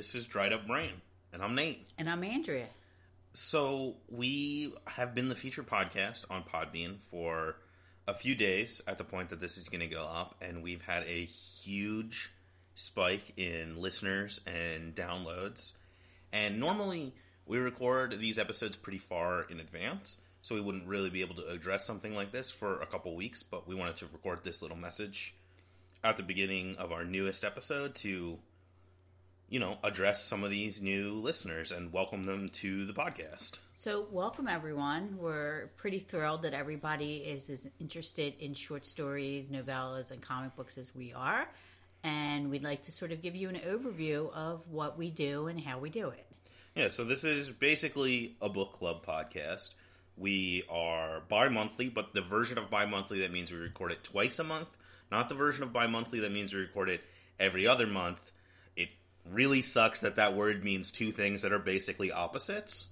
This is Dried Up Brain, and I'm Nate. And I'm Andrea. So, we have been the featured podcast on Podbean for a few days at the point that this is going to go up, and we've had a huge spike in listeners and downloads. And normally, we record these episodes pretty far in advance, so we wouldn't really be able to address something like this for a couple weeks, but we wanted to record this little message at the beginning of our newest episode to you know, address some of these new listeners and welcome them to the podcast. So, welcome everyone. We're pretty thrilled that everybody is as interested in short stories, novellas, and comic books as we are. And we'd like to sort of give you an overview of what we do and how we do it. Yeah, so this is basically a book club podcast. We are bi monthly, but the version of bi monthly that means we record it twice a month, not the version of bi monthly that means we record it every other month really sucks that that word means two things that are basically opposites.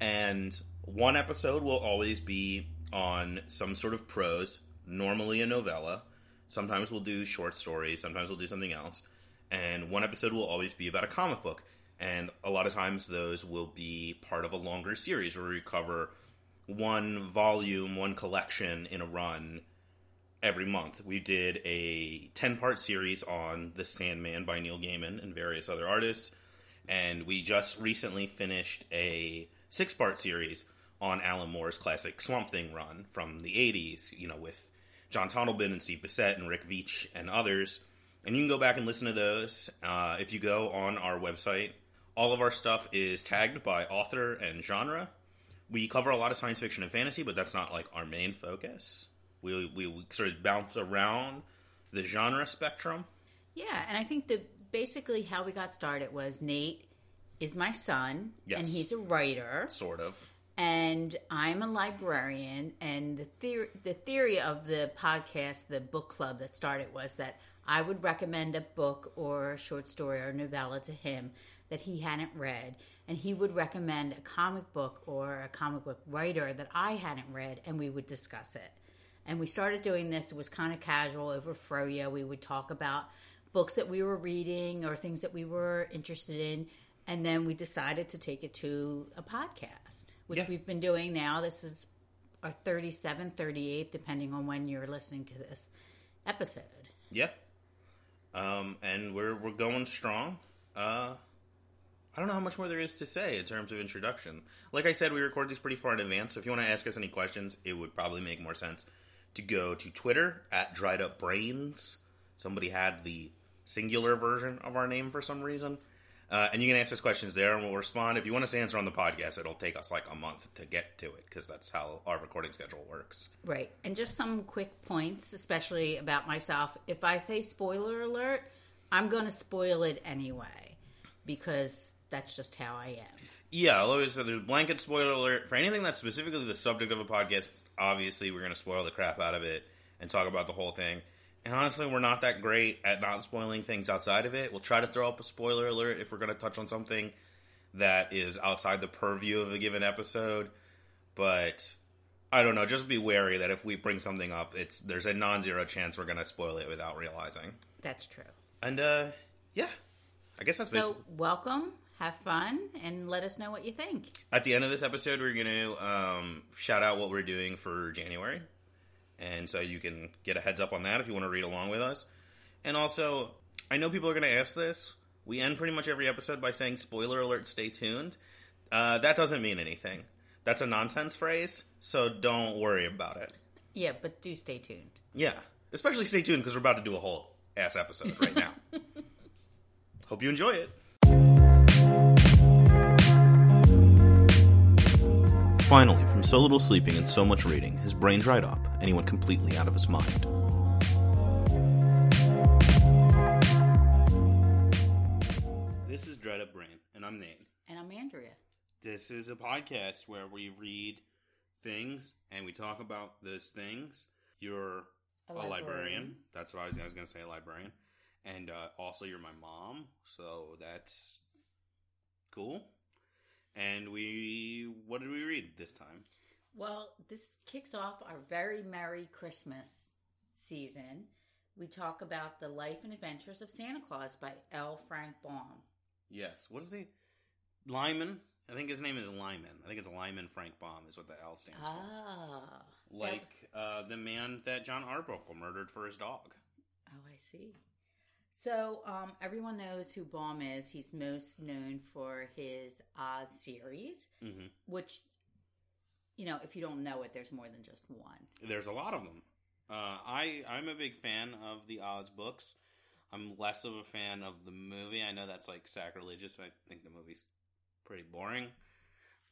And one episode will always be on some sort of prose, normally a novella. Sometimes we'll do short stories, sometimes we'll do something else. And one episode will always be about a comic book. And a lot of times those will be part of a longer series where we cover one volume, one collection in a run every month. We did a 10 part series on The Sandman by Neil Gaiman and various other artists. And we just recently finished a six part series on Alan Moore's classic Swamp Thing run from the 80s, you know, with John Totleben and Steve Bissette and Rick Veitch and others. And you can go back and listen to those. Uh, if you go on our website, all of our stuff is tagged by author and genre. We cover a lot of science fiction and fantasy, but that's not like our main focus. We, we, we sort of bounce around the genre spectrum. Yeah, and I think the basically how we got started was Nate is my son, Yes. and he's a writer, Sort of. and I'm a librarian. And the theory, the theory of the podcast, the book club that started was that I would recommend a book or a short story or novella to him that he hadn't read, and he would recommend a comic book or a comic book writer that I hadn't read, and we would discuss it. And we started doing this. It was kind of casual over Froyo. We would talk about books that we were reading or things that we were interested in. And then we decided to take it to a podcast, which Yeah. we've been doing now. This is our 37th, 38th, depending on when you're listening to this episode. Yeah. Um, and we're we're going strong. Uh, I don't know how much more there is to say in terms of introduction. Like I said, we record these pretty far in advance, so if you want to ask us any questions, it would probably make more sense to go to Twitter at Dried Up Brains. Somebody had the singular version of our name for some reason. Uh, and you can ask us questions there and we'll respond. If you want us to answer on the podcast, it'll take us like a month to get to it because that's how our recording schedule works. Right. And just some quick points, especially about myself. If I say spoiler alert, I'm going to spoil it anyway because that's just how I am. Yeah, I'll always say there's a blanket spoiler alert for anything that's specifically the subject of a podcast. Obviously, we're going to spoil the crap out of it and talk about the whole thing. And honestly, we're not that great at not spoiling things outside of it. We'll try to throw up a spoiler alert if we're going to touch on something that is outside the purview of a given episode. But I don't know. Just be wary that if we bring something up, it's there's a non-zero chance we're going to spoil it without realizing. That's true. And uh, yeah, I guess that's So, basically. welcome, have fun, and let us know what you think. At the end of this episode, we're going to um, shout out what we're doing for January. And so you can get a heads up on that if you want to read along with us. And also, I know people are going to ask this. We end pretty much every episode by saying, spoiler alert, stay tuned. Uh, that doesn't mean anything. That's a nonsense phrase, so don't worry about it. Yeah, but do stay tuned. Yeah. Especially stay tuned because we're about to do a whole ass episode right now. Hope you enjoy it. Finally, from so little sleeping and so much reading, his brain dried up, and he went completely out of his mind. This is Dried Up Brain, and I'm Nate. And I'm Andrea. This is a podcast where we read things and we talk about those things. You're A a, librarian. librarian. That's what I was, I was going to say, a librarian. And uh, also, you're my mom, so that's cool. And we, what did we read this time? Well, this kicks off our very merry Christmas season. We talk about the life and adventures of Santa Claus by L. Frank Baum. Yes. What is the Lyman? I think his name is Lyman. I think it's Lyman Frank Baum is what the L stands for. Ah. Like uh, the man that Jon Arbuckle murdered for his dog. Oh, I see. So, um, everyone knows who Baum is. He's most known for his Oz series, hmm which, you know, if you don't know it, there's more than just one. There's a lot of them. Uh, I I'm a big fan of the Oz books. I'm less of a fan of the movie. I know that's like sacrilegious. I think the movie's pretty boring,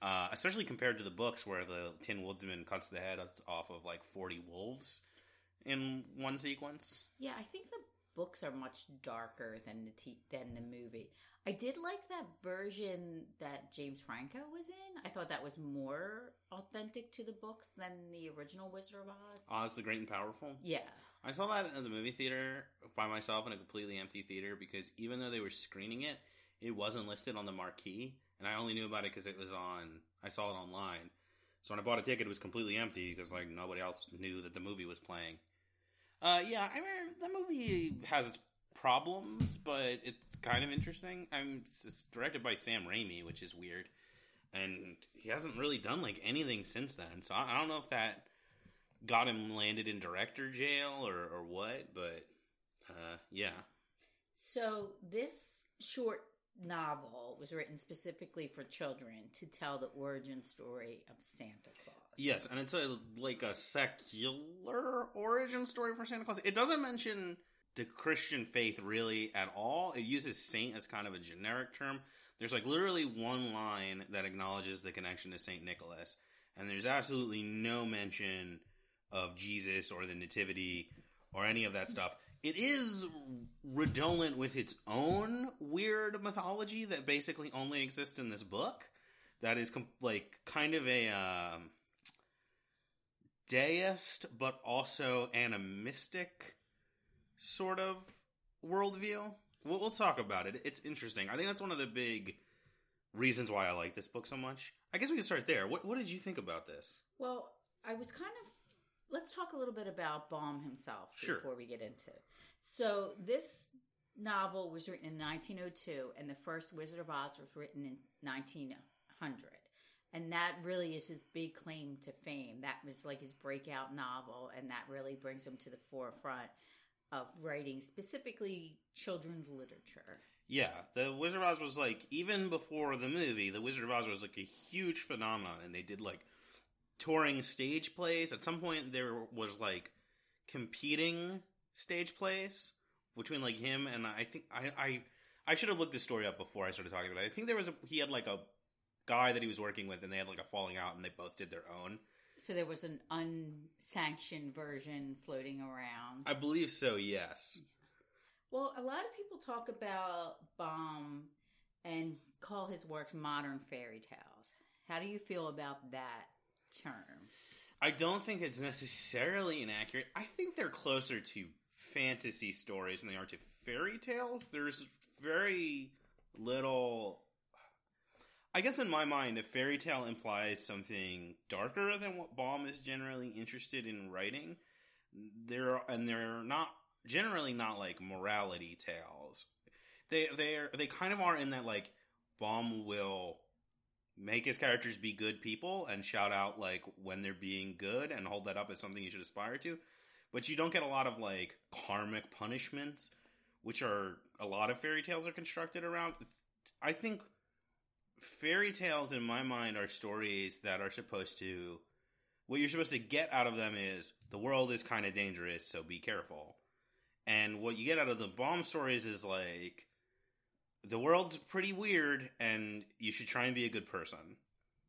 uh, especially compared to the books where the Tin Woodsman cuts the head off of like 40 wolves in one sequence. Yeah, I think the books are much darker than the t- than the movie. I did like that version that James Franco was in. I thought that was more authentic to the books than the original Wizard of Oz. Oz the Great and Powerful. Yeah. I saw that in the movie theater by myself in a completely empty theater because even though they were screening it, it wasn't listed on the marquee, and I only knew about it because it was on. I saw it online. So when I bought a ticket, it was completely empty because like nobody else knew that the movie was playing. Uh, yeah, I mean the movie has its problems, but it's kind of interesting. I'm it's directed by Sam Raimi, which is weird, and he hasn't really done like anything since then. So I, I don't know if that got him landed in director jail or or what, but uh, yeah. So this short novel was written specifically for children to tell the origin story of Santa Claus. Yes, and it's a like a secular origin story for Santa Claus. It doesn't mention the Christian faith really at all. It uses saint as kind of a generic term. There's like literally one line that acknowledges the connection to Saint Nicholas, and there's absolutely no mention of Jesus or the Nativity or any of that stuff. It is redolent with its own weird mythology that basically only exists in this book. That is like kind of a um, deist, but also animistic sort of worldview. We'll, we'll talk about it. It's interesting. I think that's one of the big reasons why I like this book so much. I guess we can start there. What What did you think about this? Well, I was kind of. Let's talk a little bit about Baum himself Sure. before we get into it. So, this novel was written in 1902, and the first Wizard of Oz was written in 1900. And that really is his big claim to fame. That was like his breakout novel, and that really brings him to the forefront of writing specifically children's literature. Yeah, the Wizard of Oz was like even before the movie, the Wizard of Oz was like a huge phenomenon, and they did like touring stage plays. At some point, there was like competing stage plays between like him and I think I I I should have looked this story up before I started talking about it. I think there was a he had like a guy that he was working with, and they had like a falling out, and they both did their own. So there was an unsanctioned version floating around. I believe so. Yes. Well, a lot of people talk about Baum and call his works modern fairy tales. How do you feel about that term? I don't think it's necessarily inaccurate. I think they're closer to fantasy stories than they are to fairy tales. There's very little. I guess in my mind, a fairy tale implies something darker than what Baum is generally interested in writing. They're and they're not generally not like morality tales. They they they kind of are in that like Baum will make his characters be good people and shout out like when they're being good and hold that up as something you should aspire to. But you don't get a lot of like karmic punishments, which are a lot of fairy tales are constructed around. I think fairy tales in my mind are stories that are supposed to what you're supposed to get out of them is the world is kind of dangerous, so be careful. And what you get out of the Baum stories is like the world's pretty weird and you should try and be a good person.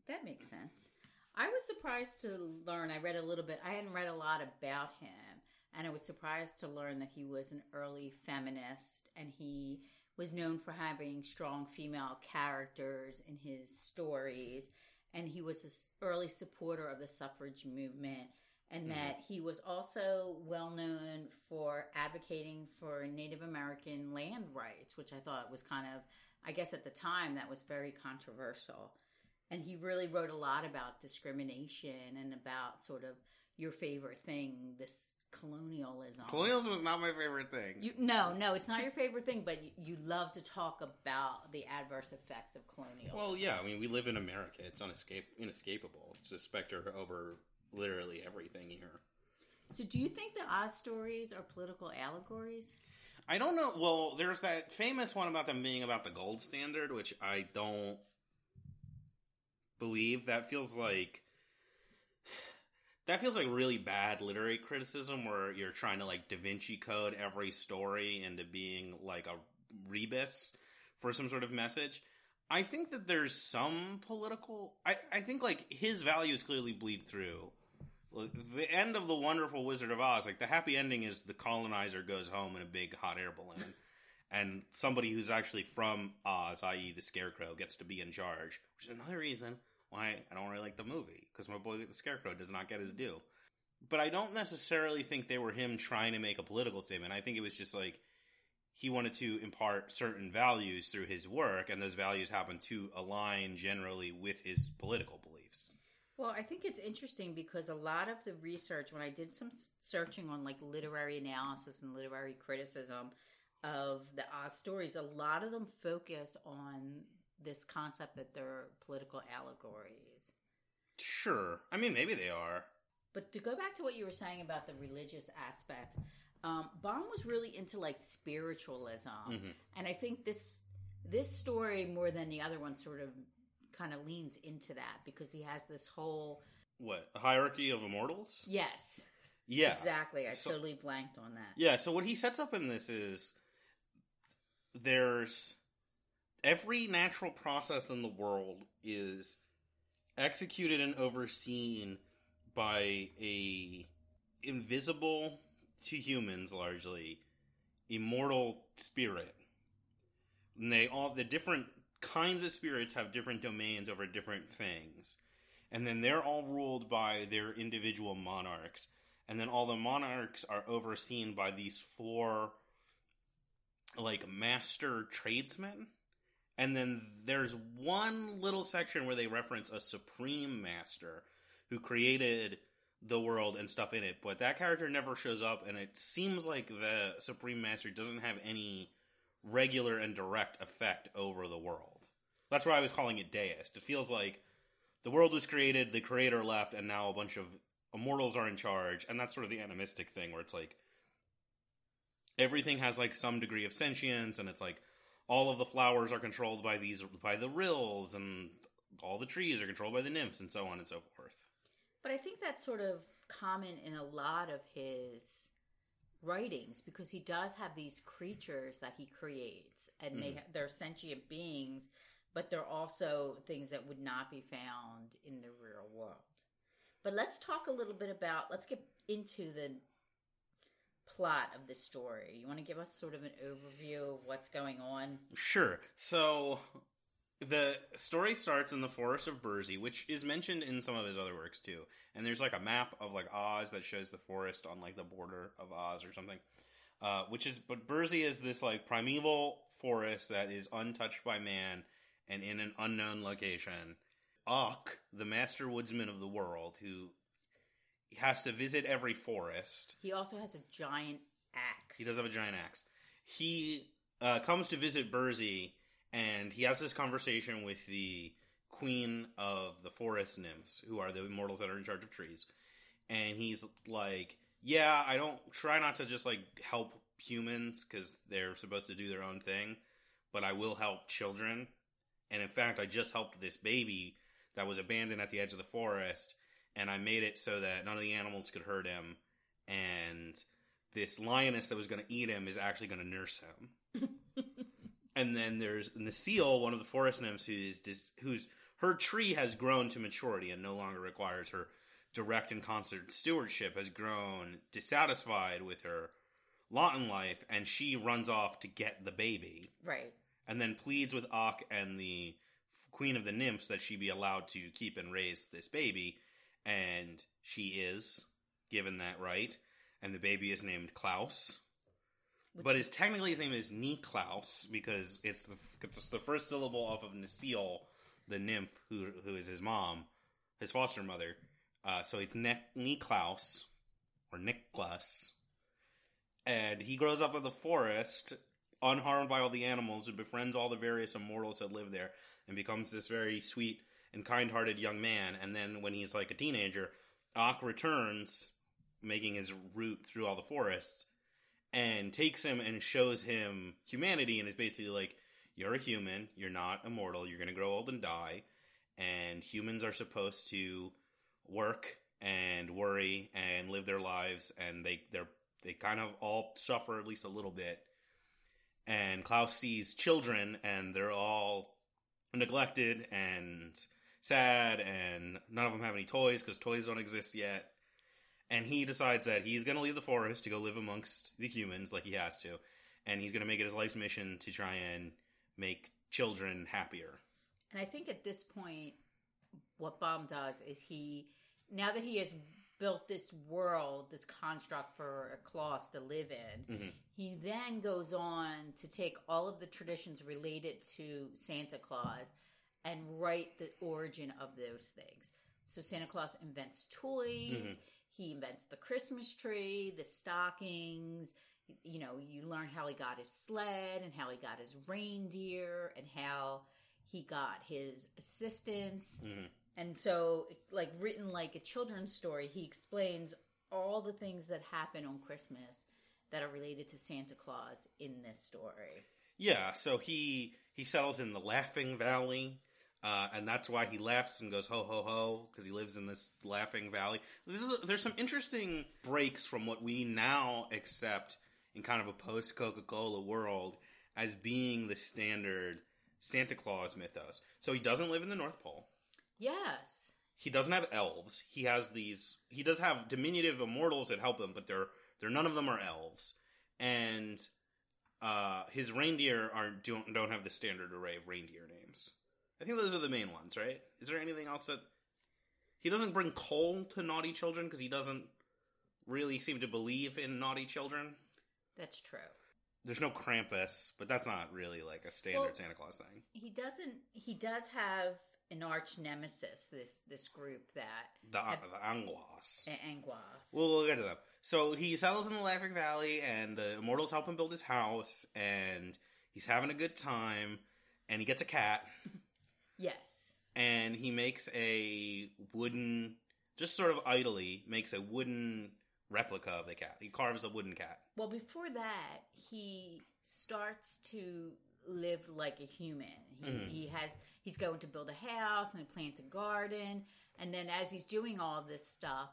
That makes sense. I was surprised to learn, I read a little bit, I hadn't read a lot about him, and I was surprised to learn that he was an early feminist and he was known for having strong female characters in his stories and he was an early supporter of the suffrage movement and mm-hmm. that he was also well known for advocating for Native American land rights, which I thought was kind of, I guess at the time, that was very controversial. And he really wrote a lot about discrimination and about sort of your favorite thing, this colonialism. Colonialism is not my favorite thing. You, no, no, it's not your favorite thing, but you, you love to talk about the adverse effects of colonialism. well, yeah, I mean, we live in America. It's unescape- inescapable. It's a specter over literally everything here. so, do you think the Oz stories are political allegories? I don't know. Well, there's that famous one about them being about the gold standard, which I don't believe. That feels like that feels like really bad literary criticism, where you're trying to like Da Vinci Code every story into being like a rebus for some sort of message. I think that there's some political. I, I think like his values clearly bleed through. The end of the Wonderful Wizard of Oz, like the happy ending is the colonizer goes home in a big hot air balloon, and somebody who's actually from Oz, i.e., the Scarecrow, gets to be in charge. Which is another reason why I don't really like the movie because my boy the Scarecrow does not get his due. But I don't necessarily think they were him trying to make a political statement. I think it was just like he wanted to impart certain values through his work, and those values happen to align generally with his political beliefs. Well, I think it's interesting because a lot of the research, when I did some searching on like literary analysis and literary criticism of the Oz stories, a lot of them focus on this concept that they're political allegories. Sure. I mean, maybe they are. But to go back to what you were saying about the religious aspects, um, Baum was really into like spiritualism, and I think this this story more than the other one sort of kind of leans into that because he has this whole What? A hierarchy of immortals? yes Yeah. exactly. I So- totally blanked on that. Yeah, so what he sets up in this is there's every natural process in the world is executed and overseen by a invisible to humans largely immortal spirit. And they all the different kinds of spirits have different domains over different things. And then they're all ruled by their individual monarchs. And then all the monarchs are overseen by these four like master tradesmen. And then there's one little section where they reference a supreme master who created the world and stuff in it, but that character never shows up, and it seems like the supreme master doesn't have any regular and direct effect over the world. That's why I was calling it deist. It feels like the world was created, the creator left, and now a bunch of immortals are in charge, and that's sort of the animistic thing where it's like everything has like some degree of sentience, and it's like all of the flowers are controlled by these by the Ryls, and all the trees are controlled by the nymphs, and so on and so forth. But I think that's sort of common in a lot of his writings because he does have these creatures that he creates, and they mm-hmm. they're sentient beings, but they're also things that would not be found in the real world. But let's talk a little bit about. Let's get into the plot of the story. You want to give us sort of an overview of what's going on? Sure. So the story starts in the forest of Burzee, which is mentioned in some of his other works too. And there's like a map of like Oz that shows the forest on like the border of Oz or something. Uh, which is, but Burzee is this like primeval forest that is untouched by man and in an unknown location. Ak, the master woodsman of the world, who has to visit every forest, He also has a giant axe. he does have a giant axe. He uh, comes to visit Burzee, and he has this conversation with the queen of the forest nymphs, who are the immortals that are in charge of trees. And he's like, "Yeah, I don't try not to just like help humans because they're supposed to do their own thing, but I will help children. And in fact, I just helped this baby that was abandoned at the edge of the forest, and I made it so that none of the animals could hurt him." And this lioness that was going to eat him is actually going to nurse him. and then there's Necile, one of the forest nymphs, who is dis- who's her tree has grown to maturity and no longer requires her direct and constant stewardship. Has grown dissatisfied with her lot in life, and she runs off to get the baby, right. and then pleads with Ak and the queen of the nymphs that she be allowed to keep and raise this baby, and she is given that right, and the baby is named Klaus. But his technically his name is Niklaus because it's the it's the first syllable off of Necile, the nymph who who is his mom, his foster mother. Uh, so it's ne- Niklaus, or Nicholas, and he grows up in the forest, unharmed by all the animals, and befriends all the various immortals that live there, and becomes this very sweet and kind-hearted young man. And then when he's like a teenager, Ak returns, making his route through all the forests, and takes him and shows him humanity, and is basically like, "You're a human. You're not immortal. You're gonna grow old and die." And humans are supposed to work and worry and live their lives, and they they're they kind of all suffer at least a little bit. And Klaus sees children, and they're all neglected and sad, and none of them have any toys because toys don't exist yet. And he decides that he's going to leave the forest to go live amongst the humans like he has to, and he's going to make it his life's mission to try and make children happier. And I think at this point, what Baum does is he, now that he has built this world, this construct for Klaus to live in, mm-hmm. he then goes on to take all of the traditions related to Santa Claus and write the origin of those things. So Santa Claus invents toys. Mm-hmm. He invents the Christmas tree, the stockings. You know, you learn how he got his sled and how he got his reindeer and how he got his assistants. Mm-hmm. And so, like, written like a children's story, he explains all the things that happen on Christmas that are related to Santa Claus in this story. Yeah, so he he settles in the Laughing Valley, uh, and that's why he laughs and goes ho ho ho because he lives in this Laughing Valley. This is there's some interesting breaks from what we now accept in kind of a post Coca Cola world as being the standard Santa Claus mythos. So he doesn't live in the North Pole. Yes. He doesn't have elves. He has these. He does have diminutive immortals that help him, but they're they're none of them are elves. And uh, his reindeer are don't don't have the standard array of reindeer names. I think those are the main ones, right? Is there anything else that he doesn't bring coal to naughty children because he doesn't really seem to believe in naughty children? That's true. There's no Krampus, but that's not really like a standard Well- Santa Claus thing. He doesn't. He does have an arch nemesis. This this group that The the Angwas. A- Anguas. We'll, we'll get to them. So he settles in the Laughing Valley, and the immortals help him build his house, and he's having a good time, and he gets a cat, yes. and he makes a wooden, just sort of idly, makes a wooden replica of the cat. He carves a wooden cat. Well, before that, he starts to live like a human. He, mm-hmm. he has he's going to build a house and plant a garden, and then as he's doing all this stuff,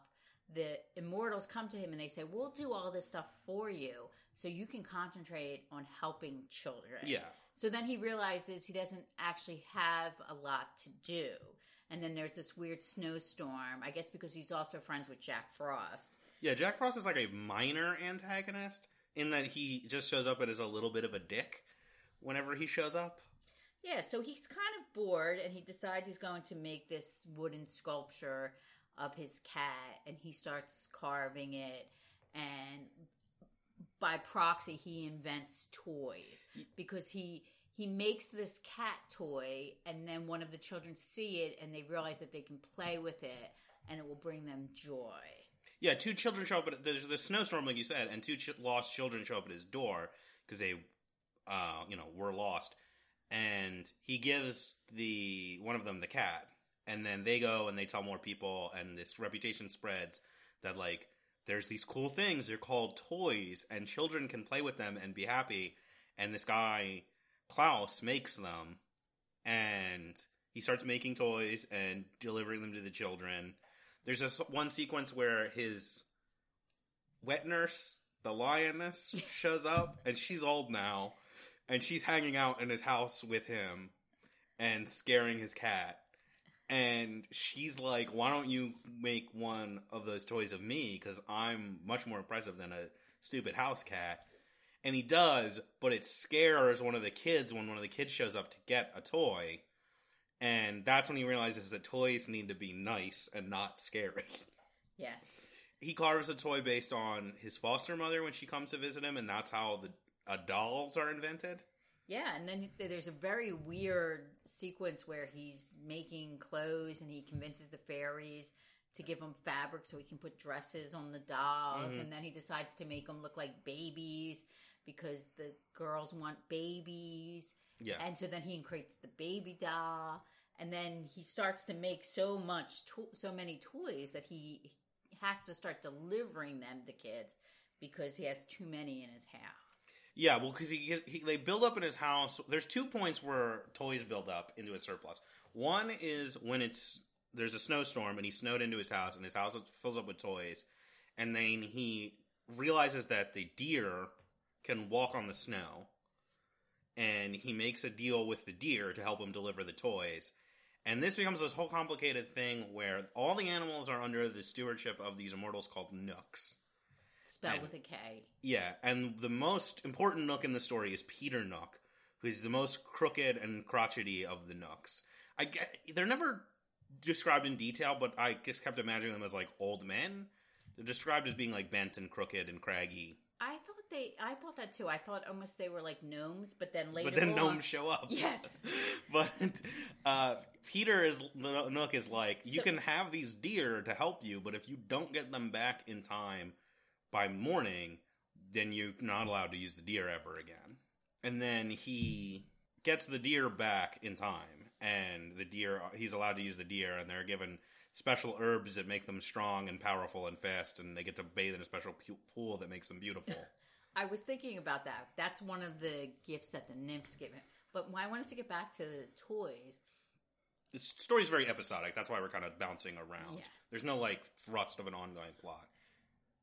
the immortals come to him and they say, "We'll do all this stuff for you, so you can concentrate on helping children." Yeah. So then he realizes he doesn't actually have a lot to do. And then there's this weird snowstorm, I guess because he's also friends with Jack Frost. Yeah, Jack Frost is like a minor antagonist in that he just shows up and is a little bit of a dick whenever he shows up. Yeah, so he's kind of bored and he decides he's going to make this wooden sculpture of his cat and he starts carving it and by proxy he invents toys because he he makes this cat toy and then one of the children see it and they realize that they can play with it and it will bring them joy. Yeah, two children show up at there's the snowstorm, like you said, and two ch- lost children show up at his door because they, uh, you know, were lost, and he gives the one of them the cat, and then they go and they tell more people, and this reputation spreads that like there's these cool things they're called toys, and children can play with them and be happy, and this guy Klaus makes them, and he starts making toys and delivering them to the children. There's this one sequence where his wet nurse, the lioness, shows up, and she's old now, and she's hanging out in his house with him and scaring his cat. And she's like, "Why don't you make one of those toys of me? Because I'm much more impressive than a stupid house cat." And he does, but it scares one of the kids when one of the kids shows up to get a toy. And that's when he realizes that toys need to be nice and not scary. Yes. He carves a toy based on his foster mother when she comes to visit him, and that's how the uh, dolls are invented. Yeah, and then there's a very weird sequence where he's making clothes and he convinces the fairies to give him fabric so he can put dresses on the dolls, mm-hmm. and then he decides to make them look like babies because the girls want babies. Yeah. And so then he creates the baby doll, and then he starts to make so much, to- so many toys that he has to start delivering them to kids because he has too many in his house. Yeah, well, because he, he they build up in his house. There's two points where toys build up into a surplus. One is when it's there's a snowstorm and he snowed into his house and his house fills up with toys, and then he realizes that the deer can walk on the snow, and he makes a deal with the deer to help him deliver the toys. And this becomes this whole complicated thing where all the animals are under the stewardship of these immortals called Knooks. Spelled And- with a K. Yeah, and the most important Knook in the story is Peter Knook, who's the most crooked and crotchety of the Knooks. I get they're never described in detail, but I just kept imagining them as like old men. They're described as being like bent and crooked and craggy. I thought they. I thought that too. I thought almost they were like gnomes, but then later. But then on, gnomes show up. Yes. but uh, Peter is the Knook is like you So- can have these deer to help you, but if you don't get them back in time by morning, then you're not allowed to use the deer ever again. And then he gets the deer back in time, and the deer he's allowed to use the deer, and they're given special herbs that make them strong and powerful and fast, and they get to bathe in a special pool that makes them beautiful. I was thinking about that. That's one of the gifts that the nymphs give him. But I wanted to get back to the toys. the story's very episodic. That's why we're kind of bouncing around. Yeah. There's no like thrust of an ongoing plot.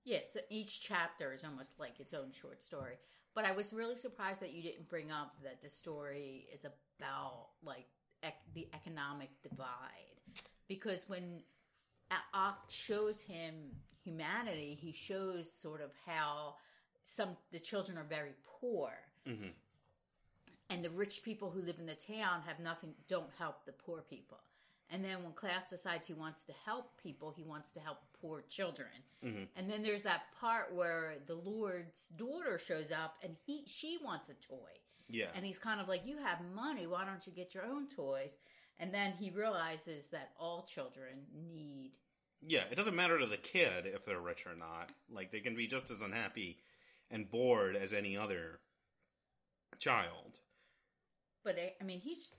Yes, each chapter is almost like its own short story. But I was really surprised that you didn't bring up that the story is about like ec- the economic divide, because when Ak shows him humanity, he shows sort of how some the children are very poor, mm-hmm. and the rich people who live in the town have nothing, don't help the poor people. And then when Claus decides he wants to help people, he wants to help poor children. Mm-hmm. And then there's that part where the Lord's daughter shows up and he she wants a toy. Yeah. And he's kind of like, You have money, why don't you get your own toys? And then he realizes that all children need Yeah, it doesn't matter to the kid if they're rich or not. Like they can be just as unhappy and bored as any other child. But I I mean, he's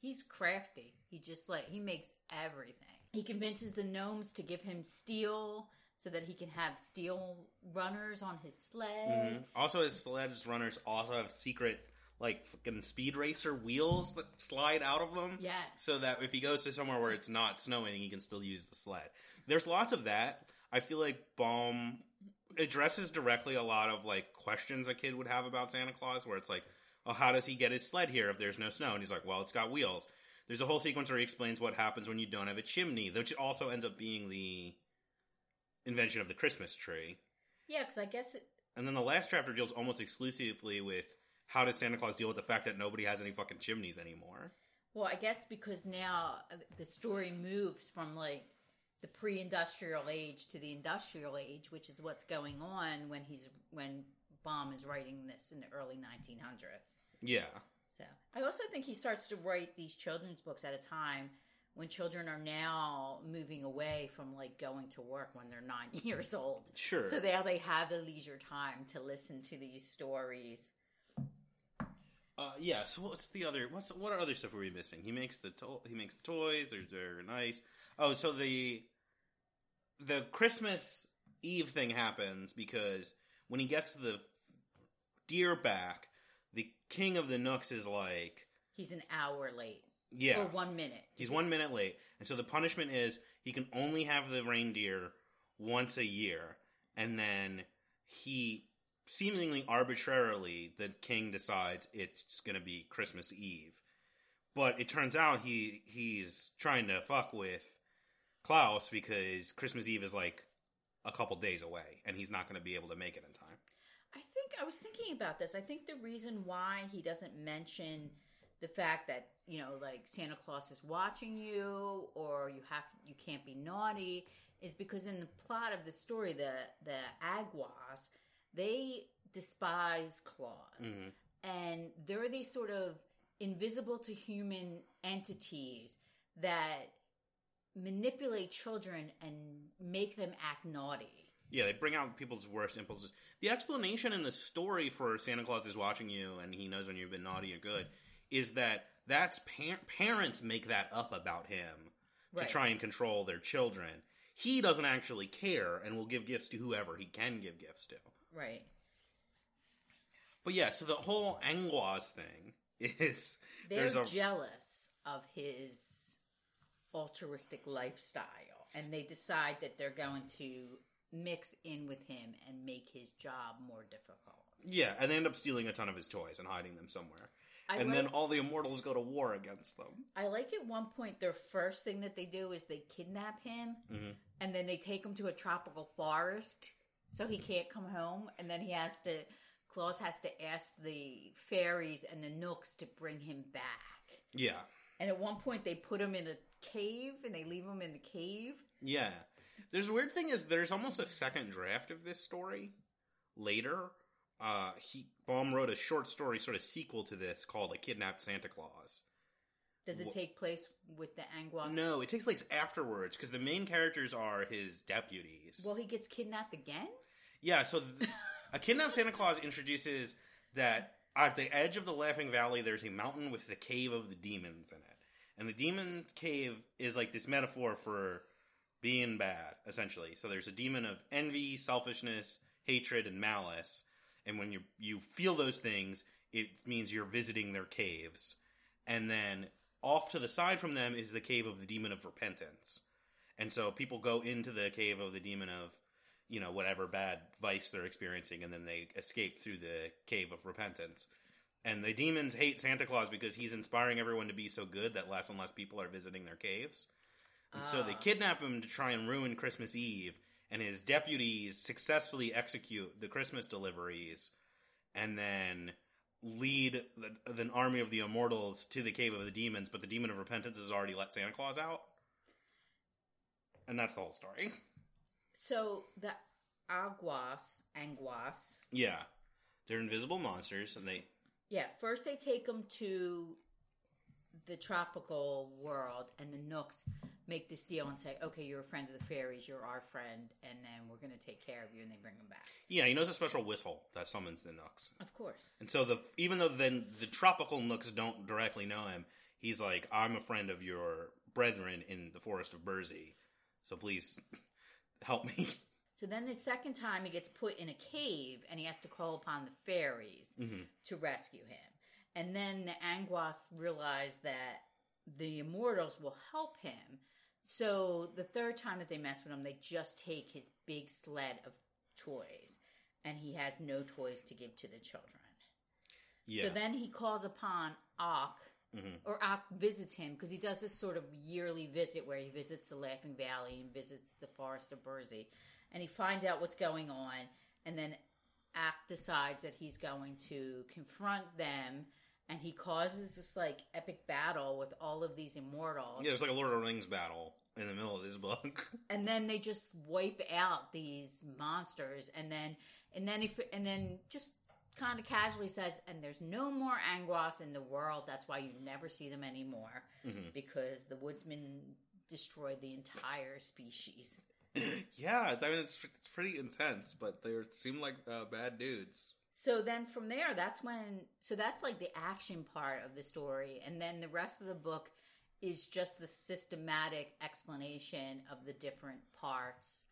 he's crafty. He just like he makes everything. He convinces the gnomes to give him steel so that he can have steel runners on his sled. Mm-hmm. Also, his sledge runners also have secret like fucking speed racer wheels that slide out of them. Yes. So that if he goes to somewhere where it's not snowing, he can still use the sled. There's lots of that. I feel like Baum addresses directly a lot of like questions a kid would have about Santa Claus, where it's like, "Oh, how does he get his sled here if there's no snow?" And he's like, "Well, it's got wheels." There's a whole sequence where he explains what happens when you don't have a chimney, which also ends up being the invention of the Christmas tree. Yeah, because I guess it, And then the last chapter deals almost exclusively with how does Santa Claus deal with the fact that nobody has any fucking chimneys anymore. well, I guess because now uh, the story moves from like the pre-industrial age to the industrial age, which is what's going on when he's when Baum is writing this in the early 1900s. Yeah. So I also think he starts to write these children's books at a time when children are now moving away from like going to work when they're nine years old. Sure. So now they have the leisure time to listen to these stories. Uh, yeah. So what's the other? What's what other stuff are we missing? He makes the to- he makes the toys. They're they're nice. Oh, so the the Christmas Eve thing happens because when he gets to the deer back, the king of the Knooks is like, He's an hour late. yeah, Or one minute. He's one minute late, and so the punishment is he can only have the reindeer once a year, and then he seemingly arbitrarily the king decides it's going to be Christmas Eve, but it turns out he he's trying to fuck with Klaus because Christmas Eve is like a couple days away, and he's not going to be able to make it in time. I was thinking about this. I think the reason why he doesn't mention the fact that you know, like Santa Claus is watching you, or you have you can't be naughty, is because in the plot of the story, the the Aguas they despise Claus, mm-hmm. and they're these sort of invisible to human entities that manipulate children and make them act naughty. Yeah, they bring out people's worst impulses. The explanation in the story for Santa Claus is watching you and he knows when you've been naughty or good is that that's par- parents make that up about him to Right. try and control their children. He doesn't actually care and will give gifts to whoever he can give gifts to. Right. But yeah, so the whole Angwas thing is They're a jealous of his altruistic lifestyle and they decide that they're going to mix in with him and make his job more difficult. yeah, and they end up stealing a ton of his toys and hiding them somewhere. I and then all the immortals go to war against them. I like at one point their first thing that they do is they kidnap him Mm-hmm. and then they take him to a tropical forest so he can't come home and then he has to Claus has to ask the fairies and the knooks to bring him back. Yeah. And at one point they put him in a cave and they leave him in the cave. Yeah. There's a weird thing is there's almost a second draft of this story later. Uh he Baum wrote a short story sort of sequel to this called A Kidnapped Santa Claus. Does it Wh- take place with the Angwas? No, it takes place afterwards because the main characters are his deputies. Well, he gets kidnapped again? Yeah, so th- a kidnapped Santa Claus introduces that at the edge of the Laughing Valley, there's a mountain with the cave of the demons in it, and the demon cave is like this metaphor for being bad, essentially. So there's a demon of envy, selfishness, hatred, and malice, and when you you feel those things, it means you're visiting their caves, and then off to the side from them is the cave of the demon of repentance. And so people go into the cave of the demon of, you know, whatever bad vice they're experiencing, and then they escape through the cave of repentance. And the demons hate Santa Claus because he's inspiring everyone to be so good that less and less people are visiting their caves. And so they ah. kidnap him to try and ruin Christmas Eve, and his deputies successfully execute the Christmas deliveries, and then lead the, an army of the immortals to the cave of the demons. But the demon of repentance has already let Santa Claus out, and that's the whole story. So the Aguas, Anguas, Yeah, they're invisible monsters, and they Yeah, first they take them to the tropical world, and the Knooks make this deal and say, "Okay, you're a friend of the fairies. You're our friend, and then we're going to take care of you." And they bring them back. yeah he knows a special whistle that summons the Knooks. Of course. And so the even though then the tropical knooks don't directly know him, he's like, I'm a friend of your brethren in the forest of Burzee, so please help me. So then the second time he gets put in a cave, and he has to call upon the fairies mm-hmm. to rescue him. And then the Anguas realize that the immortals will help him. So the third time that they mess with him, they just take his big sled of toys, and he has no toys to give to the children. Yeah, So then he calls upon Ak, mm-hmm. or Ak visits him because he does this sort of yearly visit where he visits the Laughing Valley and visits the Forest of Burzee, and he finds out what's going on, and then Ak decides that he's going to confront them, and he causes this like epic battle with all of these immortals, yeah, there's like a Lord of the Rings battle in the middle of this book. and then they just wipe out these monsters. And then and then if and then just kind of casually says and there's no more anguas in the world. That's why you never see them anymore. Because the woodsman destroyed the entire species. Yeah, it's, I mean it's it's pretty intense, but they seem like uh, bad dudes. So then from there that's when so that's like the action part of the story and then the rest of the book is just the systematic explanation of the different parts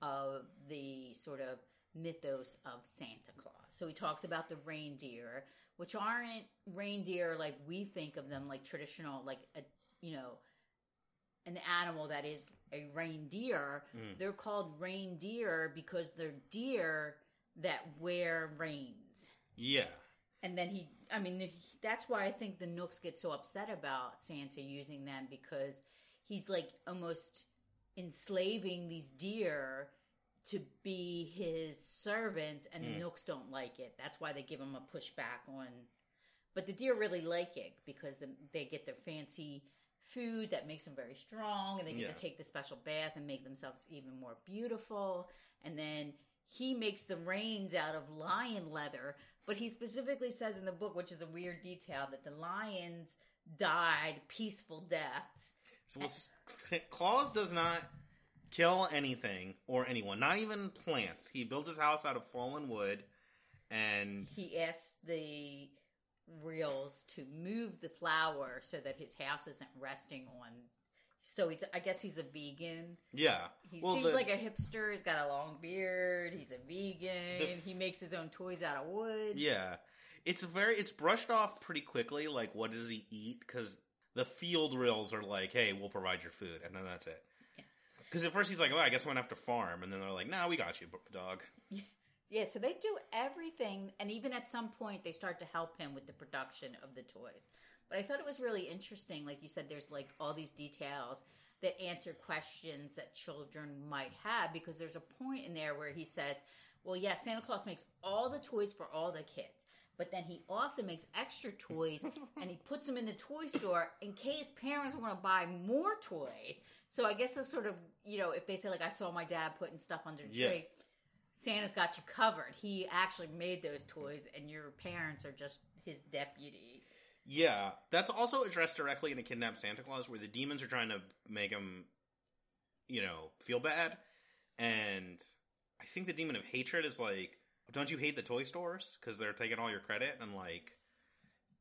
of the sort of mythos of Santa Claus. So he talks about the reindeer, which aren't reindeer like we think of them like traditional like a you know an animal that is a reindeer. Mm. They're called reindeer because they're deer that wear reins. Yeah, And then he, I mean, that's why I think the Knooks get so upset about Santa using them because he's like almost enslaving these deer to be his servants, and the hmm. Knooks don't like it. That's why they give him a pushback on. But the deer really like it because the, they get their fancy food that makes them very strong, and they get Yeah. to take the special bath and make themselves even more beautiful. And then he makes the reins out of lion leather, but he specifically says in the book, which is a weird detail, that the lions died peaceful deaths So S- Claus does not kill anything or anyone, not even plants. He builds his house out of fallen wood, and he asks the reals to move the flower so that his house isn't resting on. So he's, I guess he's a vegan. yeah, He Well, seems the- like a hipster. He's got a long beard. He's a vegan. The- he makes his own toys out of wood. Yeah, it's very it's brushed off pretty quickly. Like, what does he eat? Because the field Ryls are like, "Hey, we'll provide your food," and then that's it. Yeah. Because at first he's like, "Oh, I guess I'm gonna have to farm," and then they're like, "No, we got you, dog." Yeah, so they do everything, and even at some point, they start to help him with the production of the toys. But I thought it was really interesting. Like you said, there's like all these details that answer questions that children might have because there's a point in there where he says, Well, yeah, Santa Claus makes all the toys for all the kids. But then he also makes extra toys and he puts them in the toy store in case parents want to buy more toys. So I guess it's sort of, you know, if they say, like, I saw my dad putting stuff under the Yeah. tree, Santa's got you covered. He actually made those toys, and your parents are just his deputy. Yeah, that's also addressed directly in a kidnapped Santa Claus, where the demons are trying to make him, you know, feel bad, and I think the demon of hatred is like, don't you hate the toy stores because they're taking all your credit and like,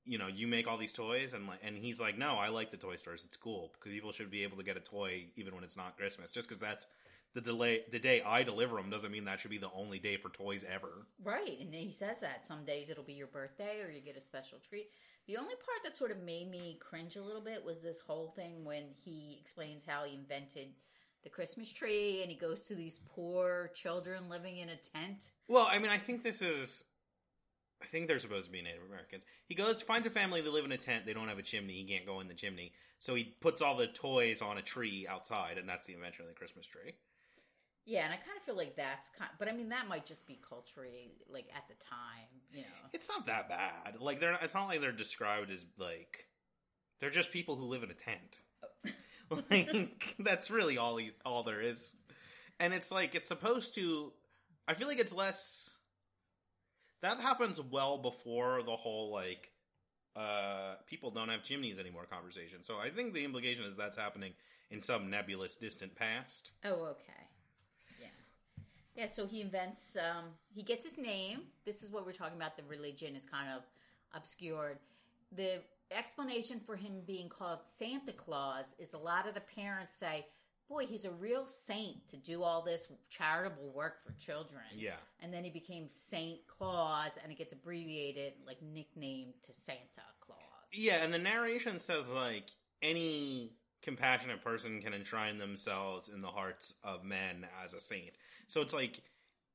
you know, you make all these toys and like, and he's like, no, I like the toy stores. It's cool because people should be able to get a toy even when it's not Christmas. Just because that's the delay, the day I deliver them doesn't mean that should be the only day for toys ever. Right, and he says that some days it'll be your birthday or you get a special treat. The only part that sort of made me cringe a little bit was this whole thing when he explains how he invented the Christmas tree and he goes to these poor children living in a tent. Well, I mean, I think this is. I think they're supposed to be Native Americans. He goes, finds a family, they live in a tent, they don't have a chimney, he can't go in the chimney. So he puts all the toys on a tree outside, and that's the invention of the Christmas tree. Yeah, and I kind of feel like that's kind but I mean that might just be culturally like at the time, you know. It's not that bad. Like, they're not, it's not like they're described as, like. They're just people who live in a tent. like, that's really all, he, all there is. And it's like, it's supposed to. I feel like it's less. That happens well before the whole, like, uh, people don't have chimneys anymore conversation. So I think the implication is that's happening in some nebulous, distant past. Oh, okay. Yeah. So he invents um he gets his name. This is what we're talking about. The religion is kind of obscured. The explanation for him being called Santa Claus is a lot of the parents say, Boy, he's a real saint to do all this charitable work for children. Yeah. And then he became Saint Claus and it gets abbreviated, like nicknamed to Santa Claus. Yeah, and the narration says like any compassionate person can enshrine themselves in the hearts of men as a saint. So it's like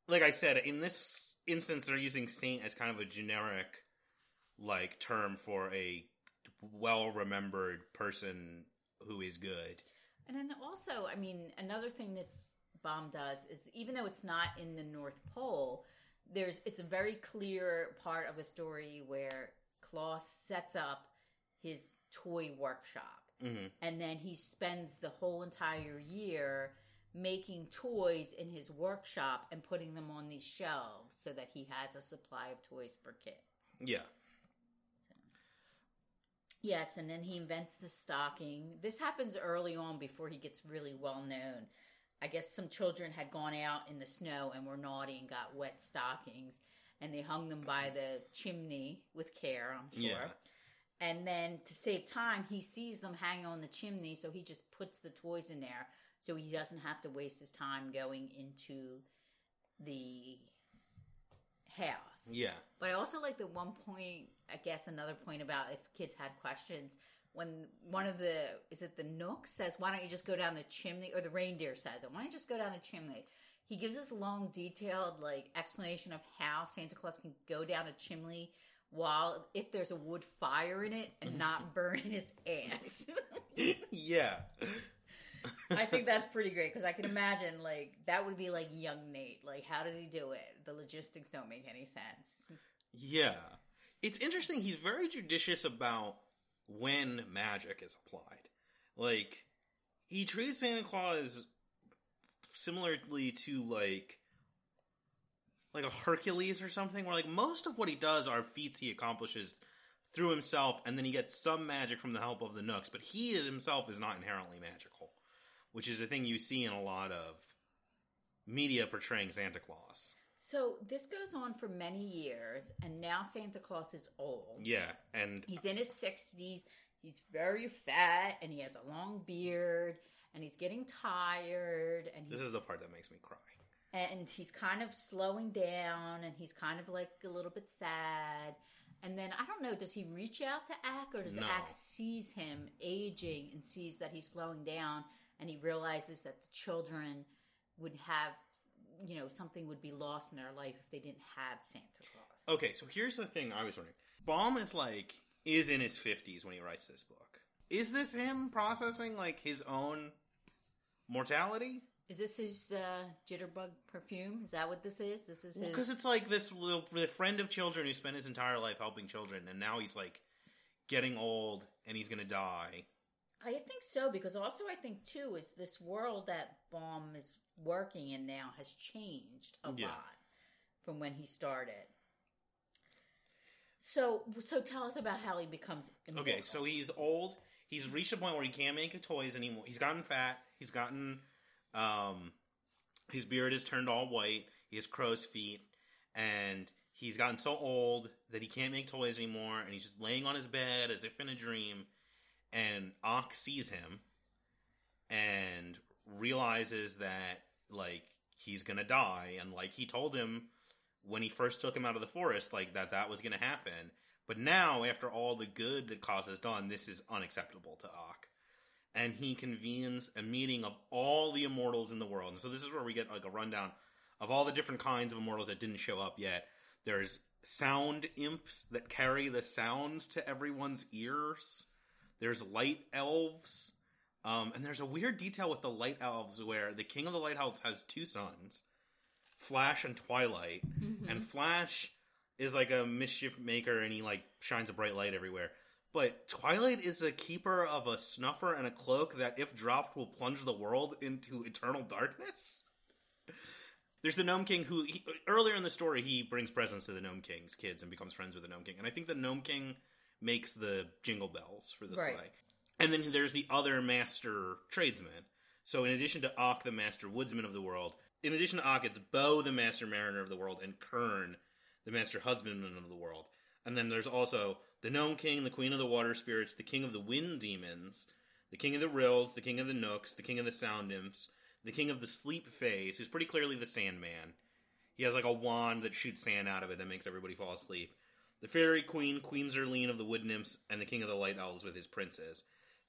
like I said, in this instance they're using saint as kind of a generic like term for a well remembered person who is good. And then also, I mean, another thing that Baum does is even though it's not in the North Pole, there's it's a very clear part of the story where Claus sets up his toy workshop. Mm-hmm. And then he spends the whole entire year making toys in his workshop and putting them on these shelves so that he has a supply of toys for kids. Yeah. Yes, and then he invents the stocking. This happens early on before he gets really well known. I guess some children had gone out in the snow and were naughty and got wet stockings, and they hung them by the chimney with care, I'm sure. Yeah. And then to save time, he sees them hanging on the chimney, so he just puts the toys in there so he doesn't have to waste his time going into the house. Yeah. But I also like the one point, I guess another point about if kids had questions when one of the is it the Knook says, Why don't you just go down the chimney or the reindeer says it, why don't you just go down the chimney? He gives this long detailed like explanation of how Santa Claus can go down a chimney while if there's a wood fire in it and not burn his ass. yeah. I think that's pretty great because I can imagine like that would be like young Nate. Like, how does he do it? The logistics don't make any sense. Yeah. It's interesting. He's very judicious about when magic is applied. Like, he treats Santa Claus similarly to, like, like a Hercules or something, where, like, most of what he does are feats he accomplishes through himself, and then he gets some magic from the help of the Knooks, but he himself is not inherently magical, which is a thing you see in a lot of media portraying Santa Claus. So this goes on for many years, and now Santa Claus is old. Yeah, and He's in his 60s. He's very fat, and he has a long beard, and he's getting tired, and he's this is the part that makes me cry. And he's kind of slowing down and he's kind of like a little bit sad and then i don't know does he reach out to Ak or does No. Ak sees him aging and sees that he's slowing down and he realizes that the children would have you know something would be lost in their life if they didn't have santa claus Okay, so here's the thing I was wondering. Baum is like is in his 50s when he writes this book. Is this him processing like his own mortality? Is this his uh, jitterbug perfume is that what this is this is his Because it's like this little the friend of children who spent his entire life helping children, and now he's like getting old and he's gonna die. I think so because also I think too is this world that Baum is working in now has changed a Yeah. lot from when he started. So so tell us about how he becomes immortal. Okay, so he's old. He's reached a point where he can't make toys anymore. He's gotten fat. He's gotten, um, his beard is turned all white. He has crow's feet, and he's gotten so old that he can't make toys anymore. And he's just laying on his bed as if in a dream. And Ak sees him and realizes that like he's gonna die, and like he told him when he first took him out of the forest, like that that was to happen. But now, after all the good that Claus has done, this is unacceptable to Ak. And he convenes a meeting of all the immortals in the world. And so this is where we get like a rundown of all the different kinds of immortals that didn't show up yet. There's sound imps that carry the sounds to everyone's ears. There's light elves. Um, and there's a weird detail with the light elves where the king of the light elves has two sons. Flash and Twilight, and Flash is like a mischief maker, and he like shines a bright light everywhere. But Twilight is a keeper of a snuffer and a cloak that, if dropped, will plunge the world into eternal darkness. There's the Gnome King who he, earlier in the story he brings presents to the Gnome King's kids and becomes friends with the Gnome King, and I think the Gnome King makes the jingle bells for the Right. sleigh. And then there's the other master tradesman. So in addition to Ak, the master woodsman of the world, in addition to Ak, it's Bo, the master mariner of the world, and Kern, the master husbandman of the world. And then there's also the Gnome King, the Queen of the Water Spirits, the King of the Wind Demons, the King of the Ryls, the King of the Knooks, the King of the Sound Nymphs, the King of the Sleep Fays, who's pretty clearly the Sandman. He has like a wand that shoots sand out of it that makes everybody fall asleep. The Fairy Queen, Queen Zurline of the Wood Nymphs, and the King of the Light Owls with his princes.